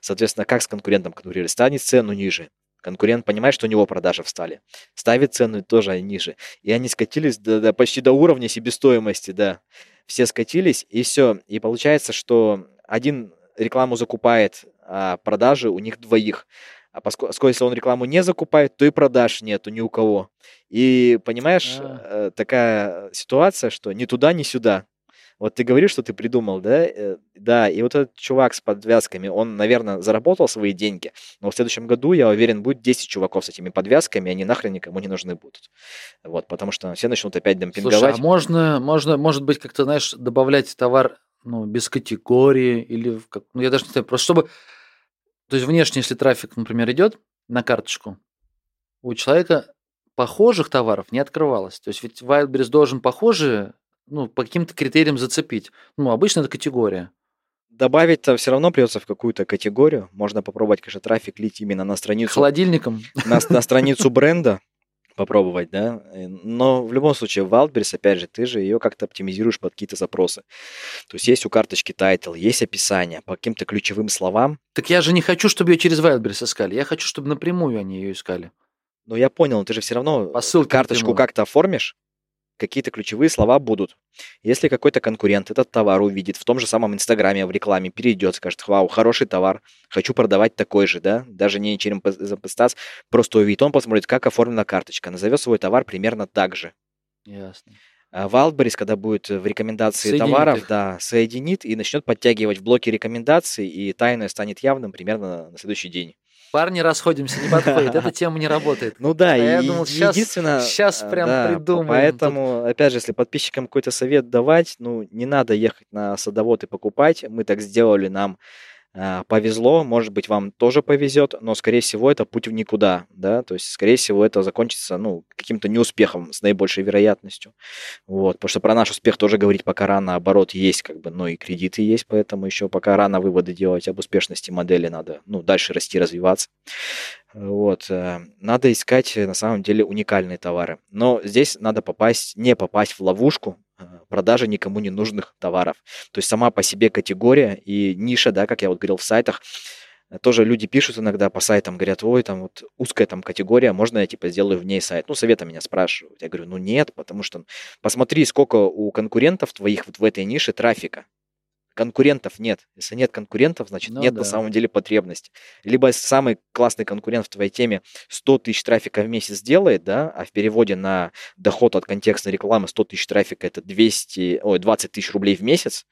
Соответственно, как с конкурентом конкурировать? Станет цену ниже. Конкурент понимает, что у него продажи встали. Ставит цену тоже ниже. И они скатились до, до- почти до уровня себестоимости, да. Все скатились, и все. И получается, что один рекламу закупает, а продажи у них двоих. А поскольку если он рекламу не закупает, то и продаж нету ни у кого. И понимаешь, А. такая ситуация, что ни туда, ни сюда. Вот ты говоришь, что ты придумал, да? Э, Да, и вот этот чувак с подвязками, он, наверное, заработал свои деньги, но в следующем году, я уверен, будет 10 чуваков с этими подвязками, они нахрен никому не нужны будут. Вот, потому что все начнут опять Слушай, демпинговать. а можно, можно, может быть, как-то, знаешь, добавлять товар ну, без категории или, как, ну, я даже не знаю, просто чтобы, то есть внешне, если трафик, например, идет на карточку, у человека похожих товаров не открывалось. То есть ведь Wildberries должен похожие, ну, по каким-то критериям зацепить. Ну, обычно это категория. Добавить-то все равно придется в какую-то категорию. Можно попробовать, конечно, трафик лить именно на страницу Холодильником. на, на страницу бренда попробовать, да. Э, Но в любом случае, Wildberries, опять же, ты же ее как-то оптимизируешь под какие-то запросы. То есть есть у карточки title, есть описание по каким-то ключевым словам. Так я же не хочу, чтобы ее через Wildberries искали. Я хочу, чтобы напрямую они ее искали. Но я понял, но ты же все равно По ссылке карточку как-то оформишь, какие-то ключевые слова будут. Если какой-то конкурент этот товар увидит в том же самом Инстаграме, в рекламе, перейдет, скажет, вау, хороший товар, хочу продавать такой же, да, даже не через MPStats, просто увидит, он посмотрит, как оформлена карточка, назовет свой товар примерно так же. Ясно. Wildberries, когда будет в рекомендации Соединит товаров, их. да, соединит и начнет подтягивать в блоке рекомендаций, и тайное станет явным примерно на следующий день. Парни, расходимся, не подходит. Эта тема не работает. Ну да, А и я думал, щас- единственное... щас э, прям да, придумаем Поэтому, опять же, если подписчикам какой-то совет давать, ну, не надо ехать на садовод и покупать. Мы так сделали, нам повезло, может быть, вам тоже повезет, но, скорее всего, это путь в никуда, да, то есть, скорее всего, это закончится, ну, каким-то неуспехом с наибольшей вероятностью, вот, потому что про наш успех тоже говорить пока рано, оборот есть, как бы, но и кредиты есть, поэтому еще пока рано выводы делать об успешности модели, надо, ну, дальше расти, развиваться, вот, э, надо искать, на самом деле, уникальные товары, но здесь надо попасть, не попасть в ловушку, э, продажи никому не нужных товаров. То есть сама по себе категория и ниша, да, как я вот говорил в сайтах, э, тоже люди пишут иногда по сайтам, говорят, ой, там вот узкая там категория, можно я типа сделаю в ней сайт? Ну, совета меня спрашивают. Я говорю, ну нет, потому что посмотри, сколько у конкурентов твоих вот в этой нише трафика. Конкурентов нет. Если нет конкурентов, значит Ну нет да. на самом деле потребности. Либо самый классный конкурент в твоей теме 100 тысяч трафика в месяц делает, да, а в переводе на доход от контекстной рекламы 100 тысяч трафика это 200, ой, 20 тысяч рублей в месяц,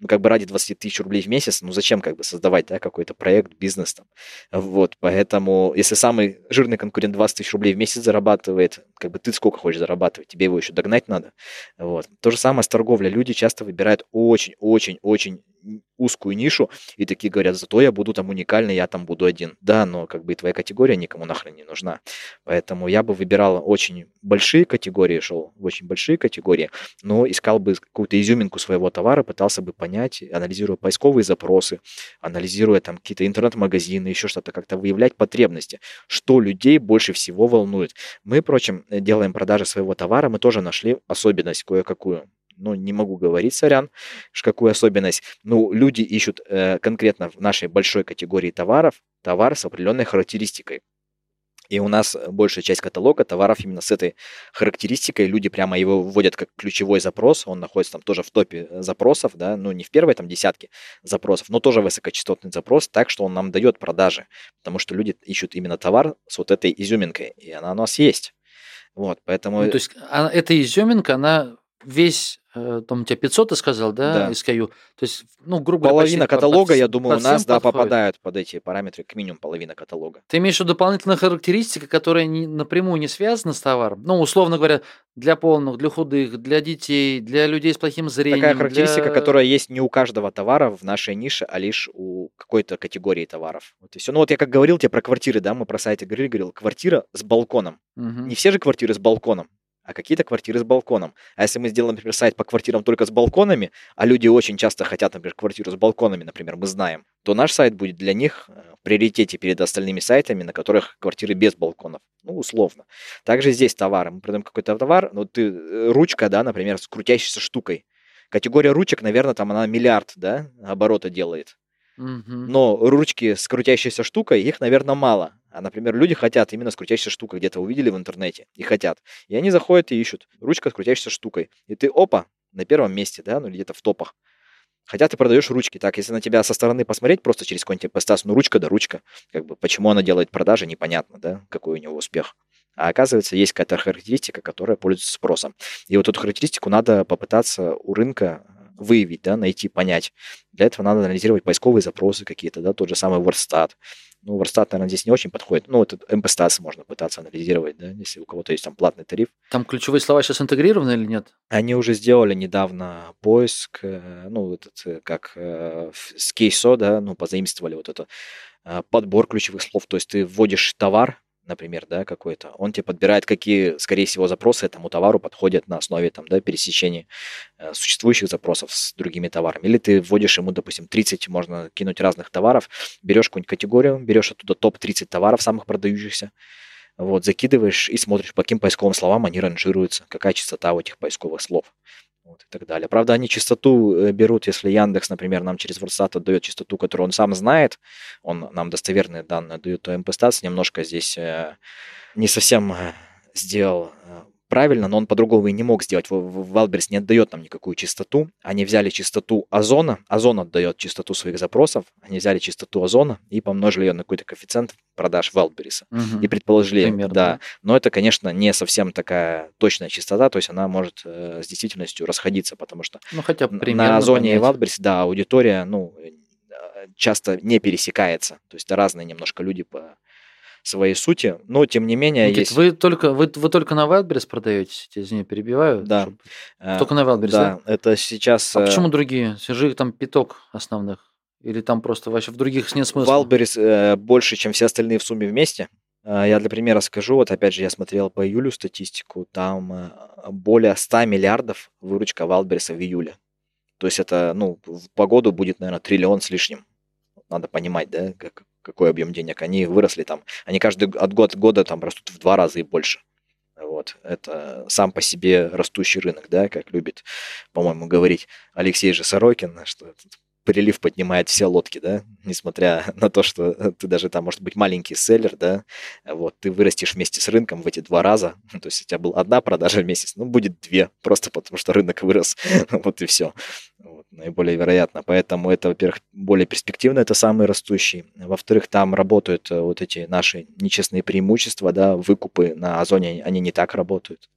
ну, как бы ради 20 тысяч рублей в месяц, ну, зачем как бы создавать, да, какой-то проект, бизнес там, вот, поэтому, если самый жирный конкурент 20 тысяч рублей в месяц зарабатывает, как бы ты сколько хочешь зарабатывать, тебе его еще догнать надо, вот. То же самое с торговлей, люди часто выбирают очень-очень-очень узкую нишу и такие говорят, зато я буду там уникальный, я там буду один. Да, но как бы и твоя категория никому нахрен не нужна. Поэтому я бы выбирал очень большие категории, шел в очень большие категории, но искал бы какую-то изюминку своего товара, пытался бы понять, анализируя поисковые запросы, анализируя там какие-то интернет-магазины, еще что-то, как-то выявлять потребности, что людей больше всего волнует. Мы, впрочем, делаем продажи своего товара, мы тоже нашли особенность кое-какую. Ну, не могу говорить, сорян, какую особенность. Ну, люди ищут э, конкретно в нашей большой категории товаров товар с определенной характеристикой. И у нас большая часть каталога товаров именно с этой характеристикой. Люди прямо его вводят как ключевой запрос. Он находится там тоже в топе э, запросов, да, ну не в первой там десятке запросов, но тоже высокочастотный запрос, так что он нам дает продажи. Потому что люди ищут именно товар с вот этой изюминкой, и она у нас есть. Вот, поэтому... Ну, то есть а, эта изюминка, она весь, там у тебя 500, ты сказал, да, Да. SKU? То есть, ну, грубо говоря, половина почти по- каталога, под- я думаю, у нас, да, подходит. попадают под эти параметры, как минимум половина каталога. Ты имеешь в виду дополнительная характеристика, которая не, напрямую не связана с товаром? Ну, условно говоря, для полных, для худых, для детей, для людей с плохим зрением. Такая характеристика, для- которая есть не у каждого товара в нашей нише, а лишь у какой-то категории товаров. Вот и все. Ну вот я как говорил тебе про квартиры, да, мы про сайты говорили, говорил, квартира с балконом. Мгм. Не все же квартиры с балконом, а какие-то квартиры с балконом. А если мы сделаем, например, сайт по квартирам только с балконами, а люди очень часто хотят, например, квартиру с балконами, например, мы знаем, то наш сайт будет для них э, в приоритете перед остальными сайтами, на которых квартиры без балконов. Ну, условно. Также здесь товары. Мы продаем какой-то товар, ну, ты, э, ручка, да, например, с крутящейся штукой. Категория ручек, наверное, там она миллиард, да, оборота делает. Но ручки с крутящейся штукой, их, наверное, мало. А, например, люди хотят именно с крутящейся штукой, где-то увидели в интернете и хотят. И они заходят и ищут ручка с крутящейся штукой. И ты, опа, на первом месте, да, ну или где-то в топах. Хотя ты продаешь ручки. Так, если на тебя со стороны посмотреть, просто через какой-нибудь постас, ну ручка да ручка. Как бы, почему она делает продажи, непонятно, да, какой у него успех. А оказывается, есть какая-то характеристика, которая пользуется спросом. И вот эту характеристику надо попытаться у рынка выявить, да, найти, понять. Для этого надо анализировать поисковые запросы какие-то, да, тот же самый WordStat. Ну, WordStat, наверное, здесь не очень подходит. Ну, этот MP-Stats можно пытаться анализировать, да, если у кого-то есть там платный тариф. Там ключевые слова сейчас интегрированы или нет? Они уже сделали недавно поиск, э, ну, этот, э, как э, с кейсо, да, ну, позаимствовали вот это подбор ключевых слов. То есть ты вводишь товар, например, да, какой-то, он тебе подбирает, какие, скорее всего, запросы этому товару подходят на основе, там, да, пересечения э, существующих запросов с другими товарами. Или ты вводишь ему, допустим, 30, можно кинуть разных товаров, берешь какую-нибудь категорию, берешь оттуда топ-30 товаров самых продающихся, вот, закидываешь и смотришь, по каким поисковым словам они ранжируются, какая частота у этих поисковых слов. Вот, и так далее. Правда, они частоту э, берут, если Яндекс, например, нам через WordStat отдает частоту, которую он сам знает, он нам достоверные данные дает, то MPStats немножко здесь э, не совсем э, сделал правильно, но он по-другому и не мог сделать. В- в- Wildberries не отдает нам никакую частоту. Они взяли частоту Озона, Озон отдает частоту своих запросов, они взяли частоту Озона и помножили ее на какой-то коэффициент продаж Wildberries. Мгм. И предположили, Примерно, да. Но это, конечно, не совсем такая точная частота, то есть она может э, с действительностью расходиться, потому что Ну, хотя на Озоне и понять. Wildberries, да, аудитория, ну, э, часто не пересекается. То есть разные немножко люди по своей сути, но тем не менее Никит, есть... вы только вы, вы только на Wildberries продаете? Извини, перебиваю. Да. чтобы- э, Только на Wildberries, да? Да, это сейчас... А э, почему другие? Их там пяток основных. Или там просто вообще в других нет смысла? Валберис э, больше, чем все остальные в сумме вместе. Э, Я для примера скажу, вот опять же я смотрел по июлю статистику, там э, более 100 миллиардов выручка Валбериса в июле. То есть это, ну, в погоду будет, наверное, триллион с лишним. Надо понимать, да, как, какой объем денег. Они выросли там, они каждый от года года там растут в два раза и больше. Вот, это сам по себе растущий рынок, да, как любит, по-моему, говорить Алексей же Сорокин, что этот прилив поднимает все лодки, да, несмотря *laughs* на то, что ты даже там, может быть, маленький селлер, да, вот, ты вырастешь вместе с рынком в эти два раза, *laughs* то есть у тебя была одна продажа в месяц, ну, будет две, просто потому что рынок вырос, *laughs* вот и все, наиболее вероятно, поэтому это, во-первых, более перспективно, это самый растущий, во-вторых, там работают э, вот эти наши нечестные преимущества, да, выкупы на Озоне, они не так работают,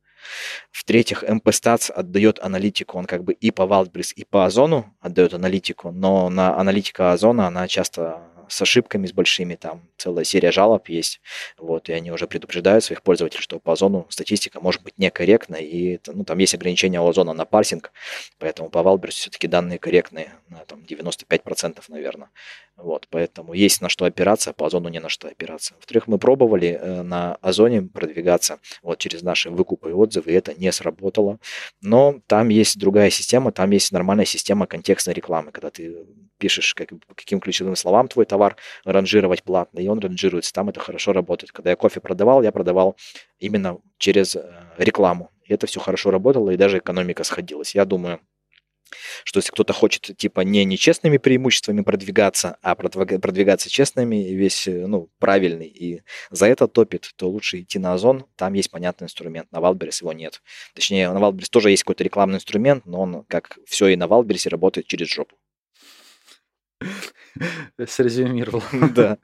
в-третьих, MP Stats отдает аналитику, он как бы и по Wildberries, и по Озону отдает аналитику, но на аналитика Озона, она часто с ошибками, с большими, там целая серия жалоб есть, вот, и они уже предупреждают своих пользователей, что по Озону статистика может быть некорректна, и ну, там есть ограничения Озона на парсинг, поэтому по Wildberries все-таки данные корректные, на там 95%, наверное, вот, поэтому есть на что опираться, а по Озону не на что опираться. Во-вторых, мы пробовали э, на Озоне продвигаться вот через наши выкупы и отзывы, и это не сработало. Но там есть другая система, там есть нормальная система контекстной рекламы, когда ты пишешь, как, каким ключевым словам твой товар ранжировать платно, и он ранжируется. Там это хорошо работает. Когда я кофе продавал, я продавал именно через э, рекламу. И это все хорошо работало, и даже экономика сходилась. Я думаю, что если кто-то хочет типа не нечестными преимуществами продвигаться, а продвиг- продвигаться честными, и весь э, ну, правильный, и за это топит, то лучше идти на Озон, там есть понятный инструмент, на Wildberries его нет. Точнее, на Wildberries тоже есть какой-то рекламный инструмент, но он, как все и на Wildberries е, работает через жопу. *laughs* Срезюмировал. Да.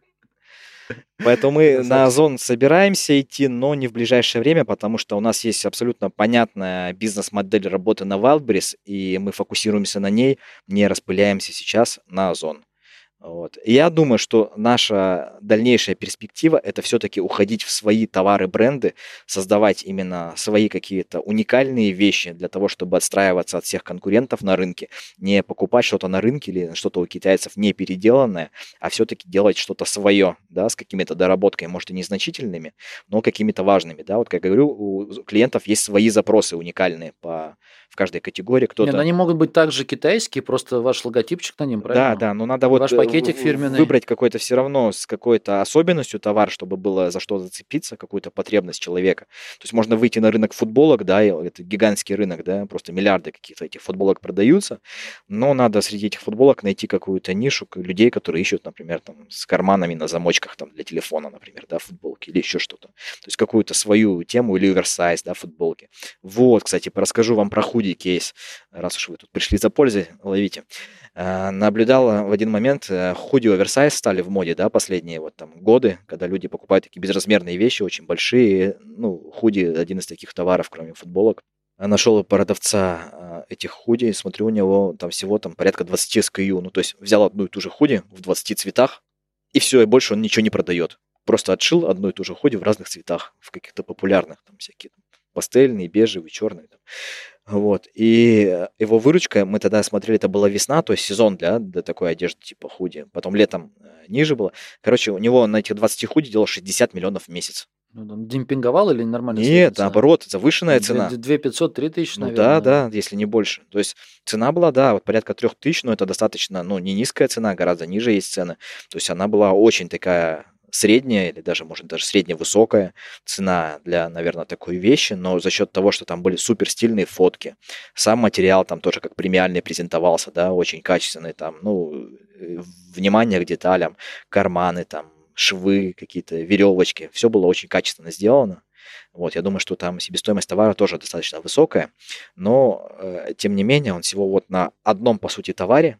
Поэтому мы на. Озон собираемся идти, но не в ближайшее время, потому что у нас есть абсолютно понятная бизнес-модель работы на Wildberries, и мы фокусируемся на ней, не распыляемся сейчас на Озон. Вот. И я думаю, что наша дальнейшая перспектива – это все-таки уходить в свои товары, бренды, создавать именно свои какие-то уникальные вещи для того, чтобы отстраиваться от всех конкурентов на рынке, не покупать что-то на рынке или что-то у китайцев не переделанное, а все-таки делать что-то свое, да, с какими-то доработками, может и незначительными, но какими-то важными, да. Вот как я говорю, у клиентов есть свои запросы уникальные по в каждой категории. Нет, Кто-то они могут быть также китайские, просто ваш логотипчик на ним, правильно? да, да, но надо вот Ваш э, пакетик фирменный. выбрать какой-то все равно с какой-то особенностью товар, чтобы было за что зацепиться, какую-то потребность человека. То есть можно выйти на рынок футболок, да, это гигантский рынок, да, просто миллиарды каких-то этих футболок продаются, но надо среди этих футболок найти какую-то нишу людей, которые ищут, например, там с карманами на замочках там для телефона, например, да, футболки или еще что-то. То есть какую-то свою тему или оверсайз, да, футболки. Вот, кстати, расскажу вам про худи кейс, раз уж вы тут пришли за пользой, ловите. Э, наблюдал в один момент э, худи оверсайз стали в моде, да, последние вот там годы, когда люди покупают такие безразмерные вещи, очень большие. Ну, худи один из таких товаров, кроме футболок. А Нашел продавца э, этих худи, смотрю, у него там всего там порядка 20 SKU. Ну, то есть взял одну и ту же худи в 20 цветах, и все, и больше он ничего не продает. Просто отшил одну и ту же худи в разных цветах, в каких-то популярных, там всякие там, пастельные, бежевые, черные. Там. Вот. И э, его выручка, мы тогда смотрели, это была весна, то есть сезон для, для такой одежды типа худи. Потом летом э, ниже было. Короче, у него на этих 20 худи делал 60 миллионов в месяц. Ну, там демпинговал или нормально? Нет, наоборот, завышенная цена. 2 500, 3 тысячи, Ну наверное. да, да, если не больше. То есть цена была, да, вот порядка трех тысяч, но это достаточно, ну, не низкая цена, гораздо ниже есть цены. То есть она была очень такая средняя или даже, может, даже средневысокая цена для, наверное, такой вещи, но за счет того, что там были супер стильные фотки, сам материал там тоже как премиальный презентовался, да, очень качественный, там, ну, э, внимание к деталям, карманы там, швы, какие-то веревочки, все было очень качественно сделано. Вот, я думаю, что там себестоимость товара тоже достаточно высокая, но, э, тем не менее, он всего вот на одном, по сути, товаре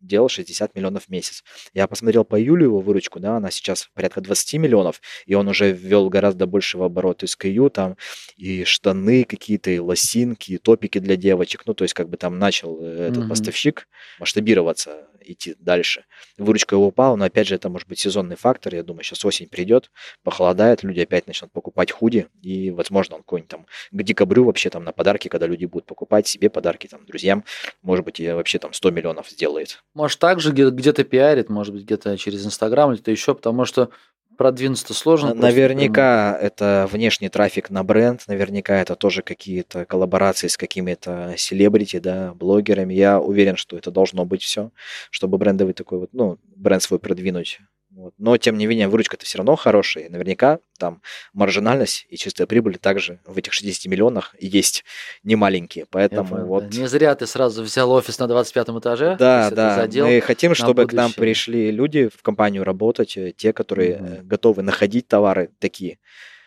делал 60 миллионов в месяц. Я посмотрел по июлю его выручку, да, она сейчас порядка 20 миллионов, и он уже ввел гораздо большего оборота SKU, там и штаны какие-то, и лосинки, и топики для девочек, ну, то есть как бы там начал э, этот Мгм. поставщик масштабироваться, идти дальше. Выручка его упала, но опять же это может быть сезонный фактор, я думаю, сейчас осень придет, похолодает, люди опять начнут покупать худи, и, возможно, он какой-нибудь там к декабрю вообще там на подарки, когда люди будут покупать себе подарки там друзьям, может быть, и вообще там 100 миллионов сделает. Может, также где- где-то пиарит, может быть, где-то через Инстаграм или где-то еще, потому что продвинуться сложно. На- просто Наверняка это внешний трафик на бренд, наверняка это тоже какие-то коллаборации с какими-то селебрити, да, блогерами. Я уверен, что это должно быть все, чтобы брендовый такой вот, ну, бренд свой продвинуть. Вот. Но, тем не менее, выручка-то все равно хорошая. Наверняка там маржинальность и чистая прибыль также в этих 60 миллионах есть немаленькие. Поэтому понял, вот... да. Не зря ты сразу взял офис на 25 этаже. Да, да. задел. Мы хотим, чтобы к нам будущее. пришли люди в компанию работать, э, те, которые э, готовы находить товары такие,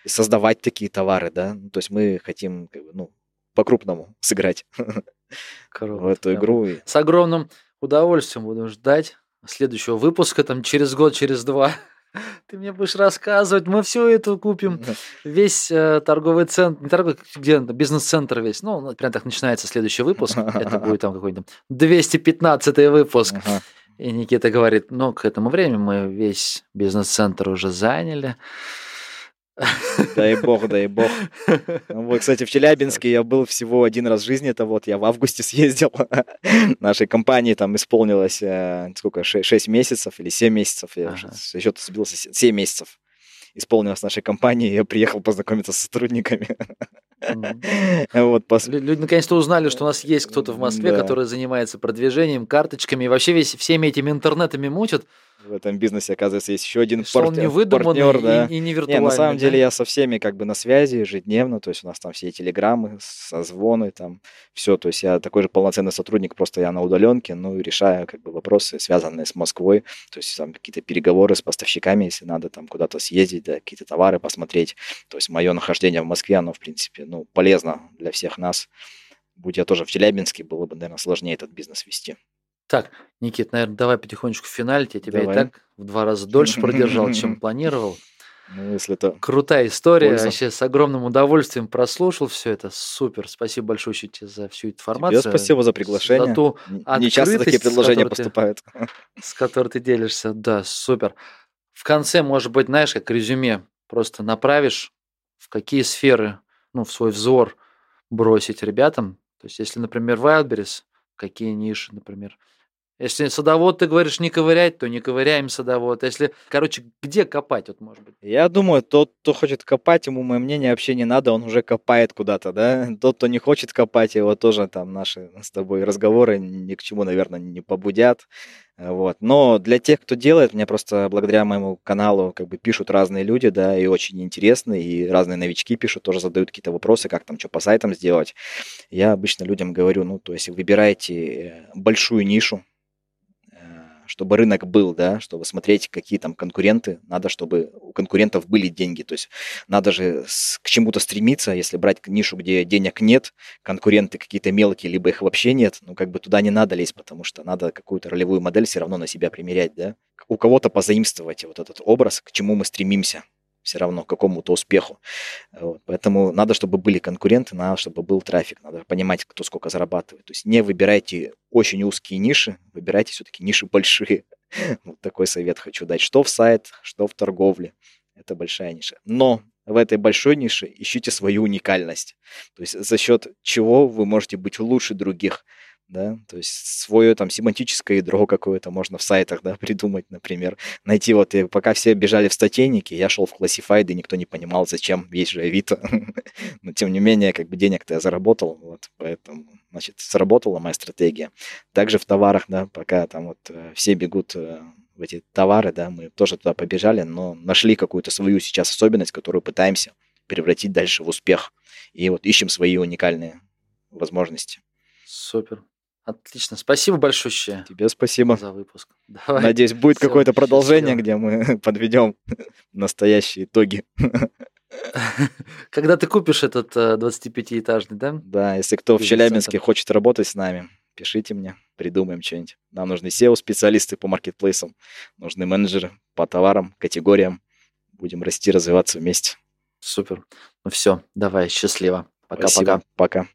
создавать такие товары, да. Ну, То есть мы хотим, как бы, ну, по-крупному сыграть *laughs* Круто, в эту игру. С огромным удовольствием буду ждать следующего выпуска, там через год, через два. *laughs* Ты мне будешь рассказывать, мы все это купим. Весь э, торговый центр, не торговый, где бизнес-центр весь. Ну, прям так начинается следующий выпуск. *laughs* Это будет там какой-то 215 выпуск. Ага. И Никита говорит, ну, к этому времени мы весь бизнес-центр уже заняли. Дай бог, дай бог. *laughs* Вот, кстати, в Челябинске я был всего один раз в жизни, это вот я в августе *laughs* съездил. Нашей компании там исполнилось э, сколько, 6, месяцев или 7 месяцев, я счета сбился, 7 месяцев исполнилось нашей компании, я приехал познакомиться с сотрудниками. *laughs* Вот, Люди наконец-то узнали, что у нас есть кто-то в Москве, который занимается продвижением, карточками, и вообще весь, всеми этими интернетами мутит, в этом бизнесе, оказывается, есть еще один что он партнер, не выдуманный партнер, да. и, и не Не, виртуальный. на самом да? деле я со всеми как бы на связи ежедневно, то есть у нас там все телеграммы, созвоны, там все, то есть я такой же полноценный сотрудник, просто я на удаленке, ну и решаю как бы вопросы, связанные с Москвой, то есть там какие-то переговоры с поставщиками, если надо там куда-то съездить, да, какие-то товары посмотреть, то есть мое нахождение в Москве, оно в принципе, ну, полезно для всех нас. Будь я тоже в Челябинске, было бы, наверное, сложнее этот бизнес вести. Так, Никит, наверное, давай потихонечку в финалить. Я тебя Давай. и так в два раза дольше продержал, чем *laughs* планировал. Ну, если это... Крутая история. Польза. Вообще с огромным удовольствием прослушал все это. Супер. Спасибо большое тебе за всю информацию. Тебе спасибо за приглашение. За ту Не часто такие предложения которой ты- поступают. с которой ты делишься. Да, супер. В конце, может быть, знаешь, как резюме, просто направишь, в какие сферы, ну, в свой взор бросить ребятам. То есть, если, например, Wildberries, какие ниши, например. Если садовод, ты говоришь, не ковырять, то не ковыряем садовод. Если, короче, где копать, вот, может быть. Я думаю, тот, кто хочет копать, ему мое мнение вообще не надо, он уже копает куда-то, да. *laughs* Тот, кто не хочет копать, его тоже там наши с тобой разговоры ни к чему, наверное, не побудят. Э, Вот. Но для тех, кто делает, мне просто благодаря моему каналу как бы пишут разные люди, да, и очень интересные, и разные новички пишут, тоже задают какие-то вопросы, как там что по сайтам сделать. Я обычно людям говорю, ну, то есть выбирайте э, большую нишу, чтобы рынок был, да, чтобы смотреть, какие там конкуренты, надо, чтобы у конкурентов были деньги, то есть надо же к чему-то стремиться, если брать нишу, где денег нет, конкуренты какие-то мелкие, либо их вообще нет, ну как бы туда не надо лезть, потому что надо какую-то ролевую модель все равно на себя примерять, да, у кого-то позаимствовать вот этот образ, к чему мы стремимся, все равно к какому-то успеху. Вот. Поэтому надо, чтобы были конкуренты, надо, чтобы был трафик, надо понимать, кто сколько зарабатывает. То есть не выбирайте очень узкие ниши, выбирайте все-таки ниши большие. *laughs* Вот такой совет хочу дать. Что в сайт, что в торговле. Это большая ниша. Но в этой большой нише ищите свою уникальность. То есть за счет чего вы можете быть лучше других. Да? То есть свое там семантическое ядро какое-то можно в сайтах да, *laughs* придумать, например. Найти вот, и пока все бежали в статейники, я шел в Classified, и никто не понимал, зачем, есть же Авито. *laughs* Но тем не менее, как бы денег-то я заработал, вот, поэтому, значит, сработала моя стратегия. Также в товарах, да, пока там вот э, все бегут э, в эти товары, да, мы тоже туда побежали, но нашли какую-то свою сейчас особенность, которую пытаемся превратить дальше в успех. И вот ищем свои уникальные возможности. Супер. Отлично. Спасибо большое Тебе спасибо. за выпуск. *laughs* Давай. Надеюсь, будет Всё, какое-то продолжение, где мы *laughs* подведем *laughs* настоящие итоги. Когда ты купишь этот э, 25-этажный, да? Да, если кто в. Челябинске хочет работать с нами, пишите мне, придумаем что-нибудь. Нам нужны SEO-специалисты по маркетплейсам, нужны менеджеры по товарам, категориям. Будем расти, развиваться вместе. Супер. Ну все, давай, счастливо. Пока-пока. Спасибо. Пока.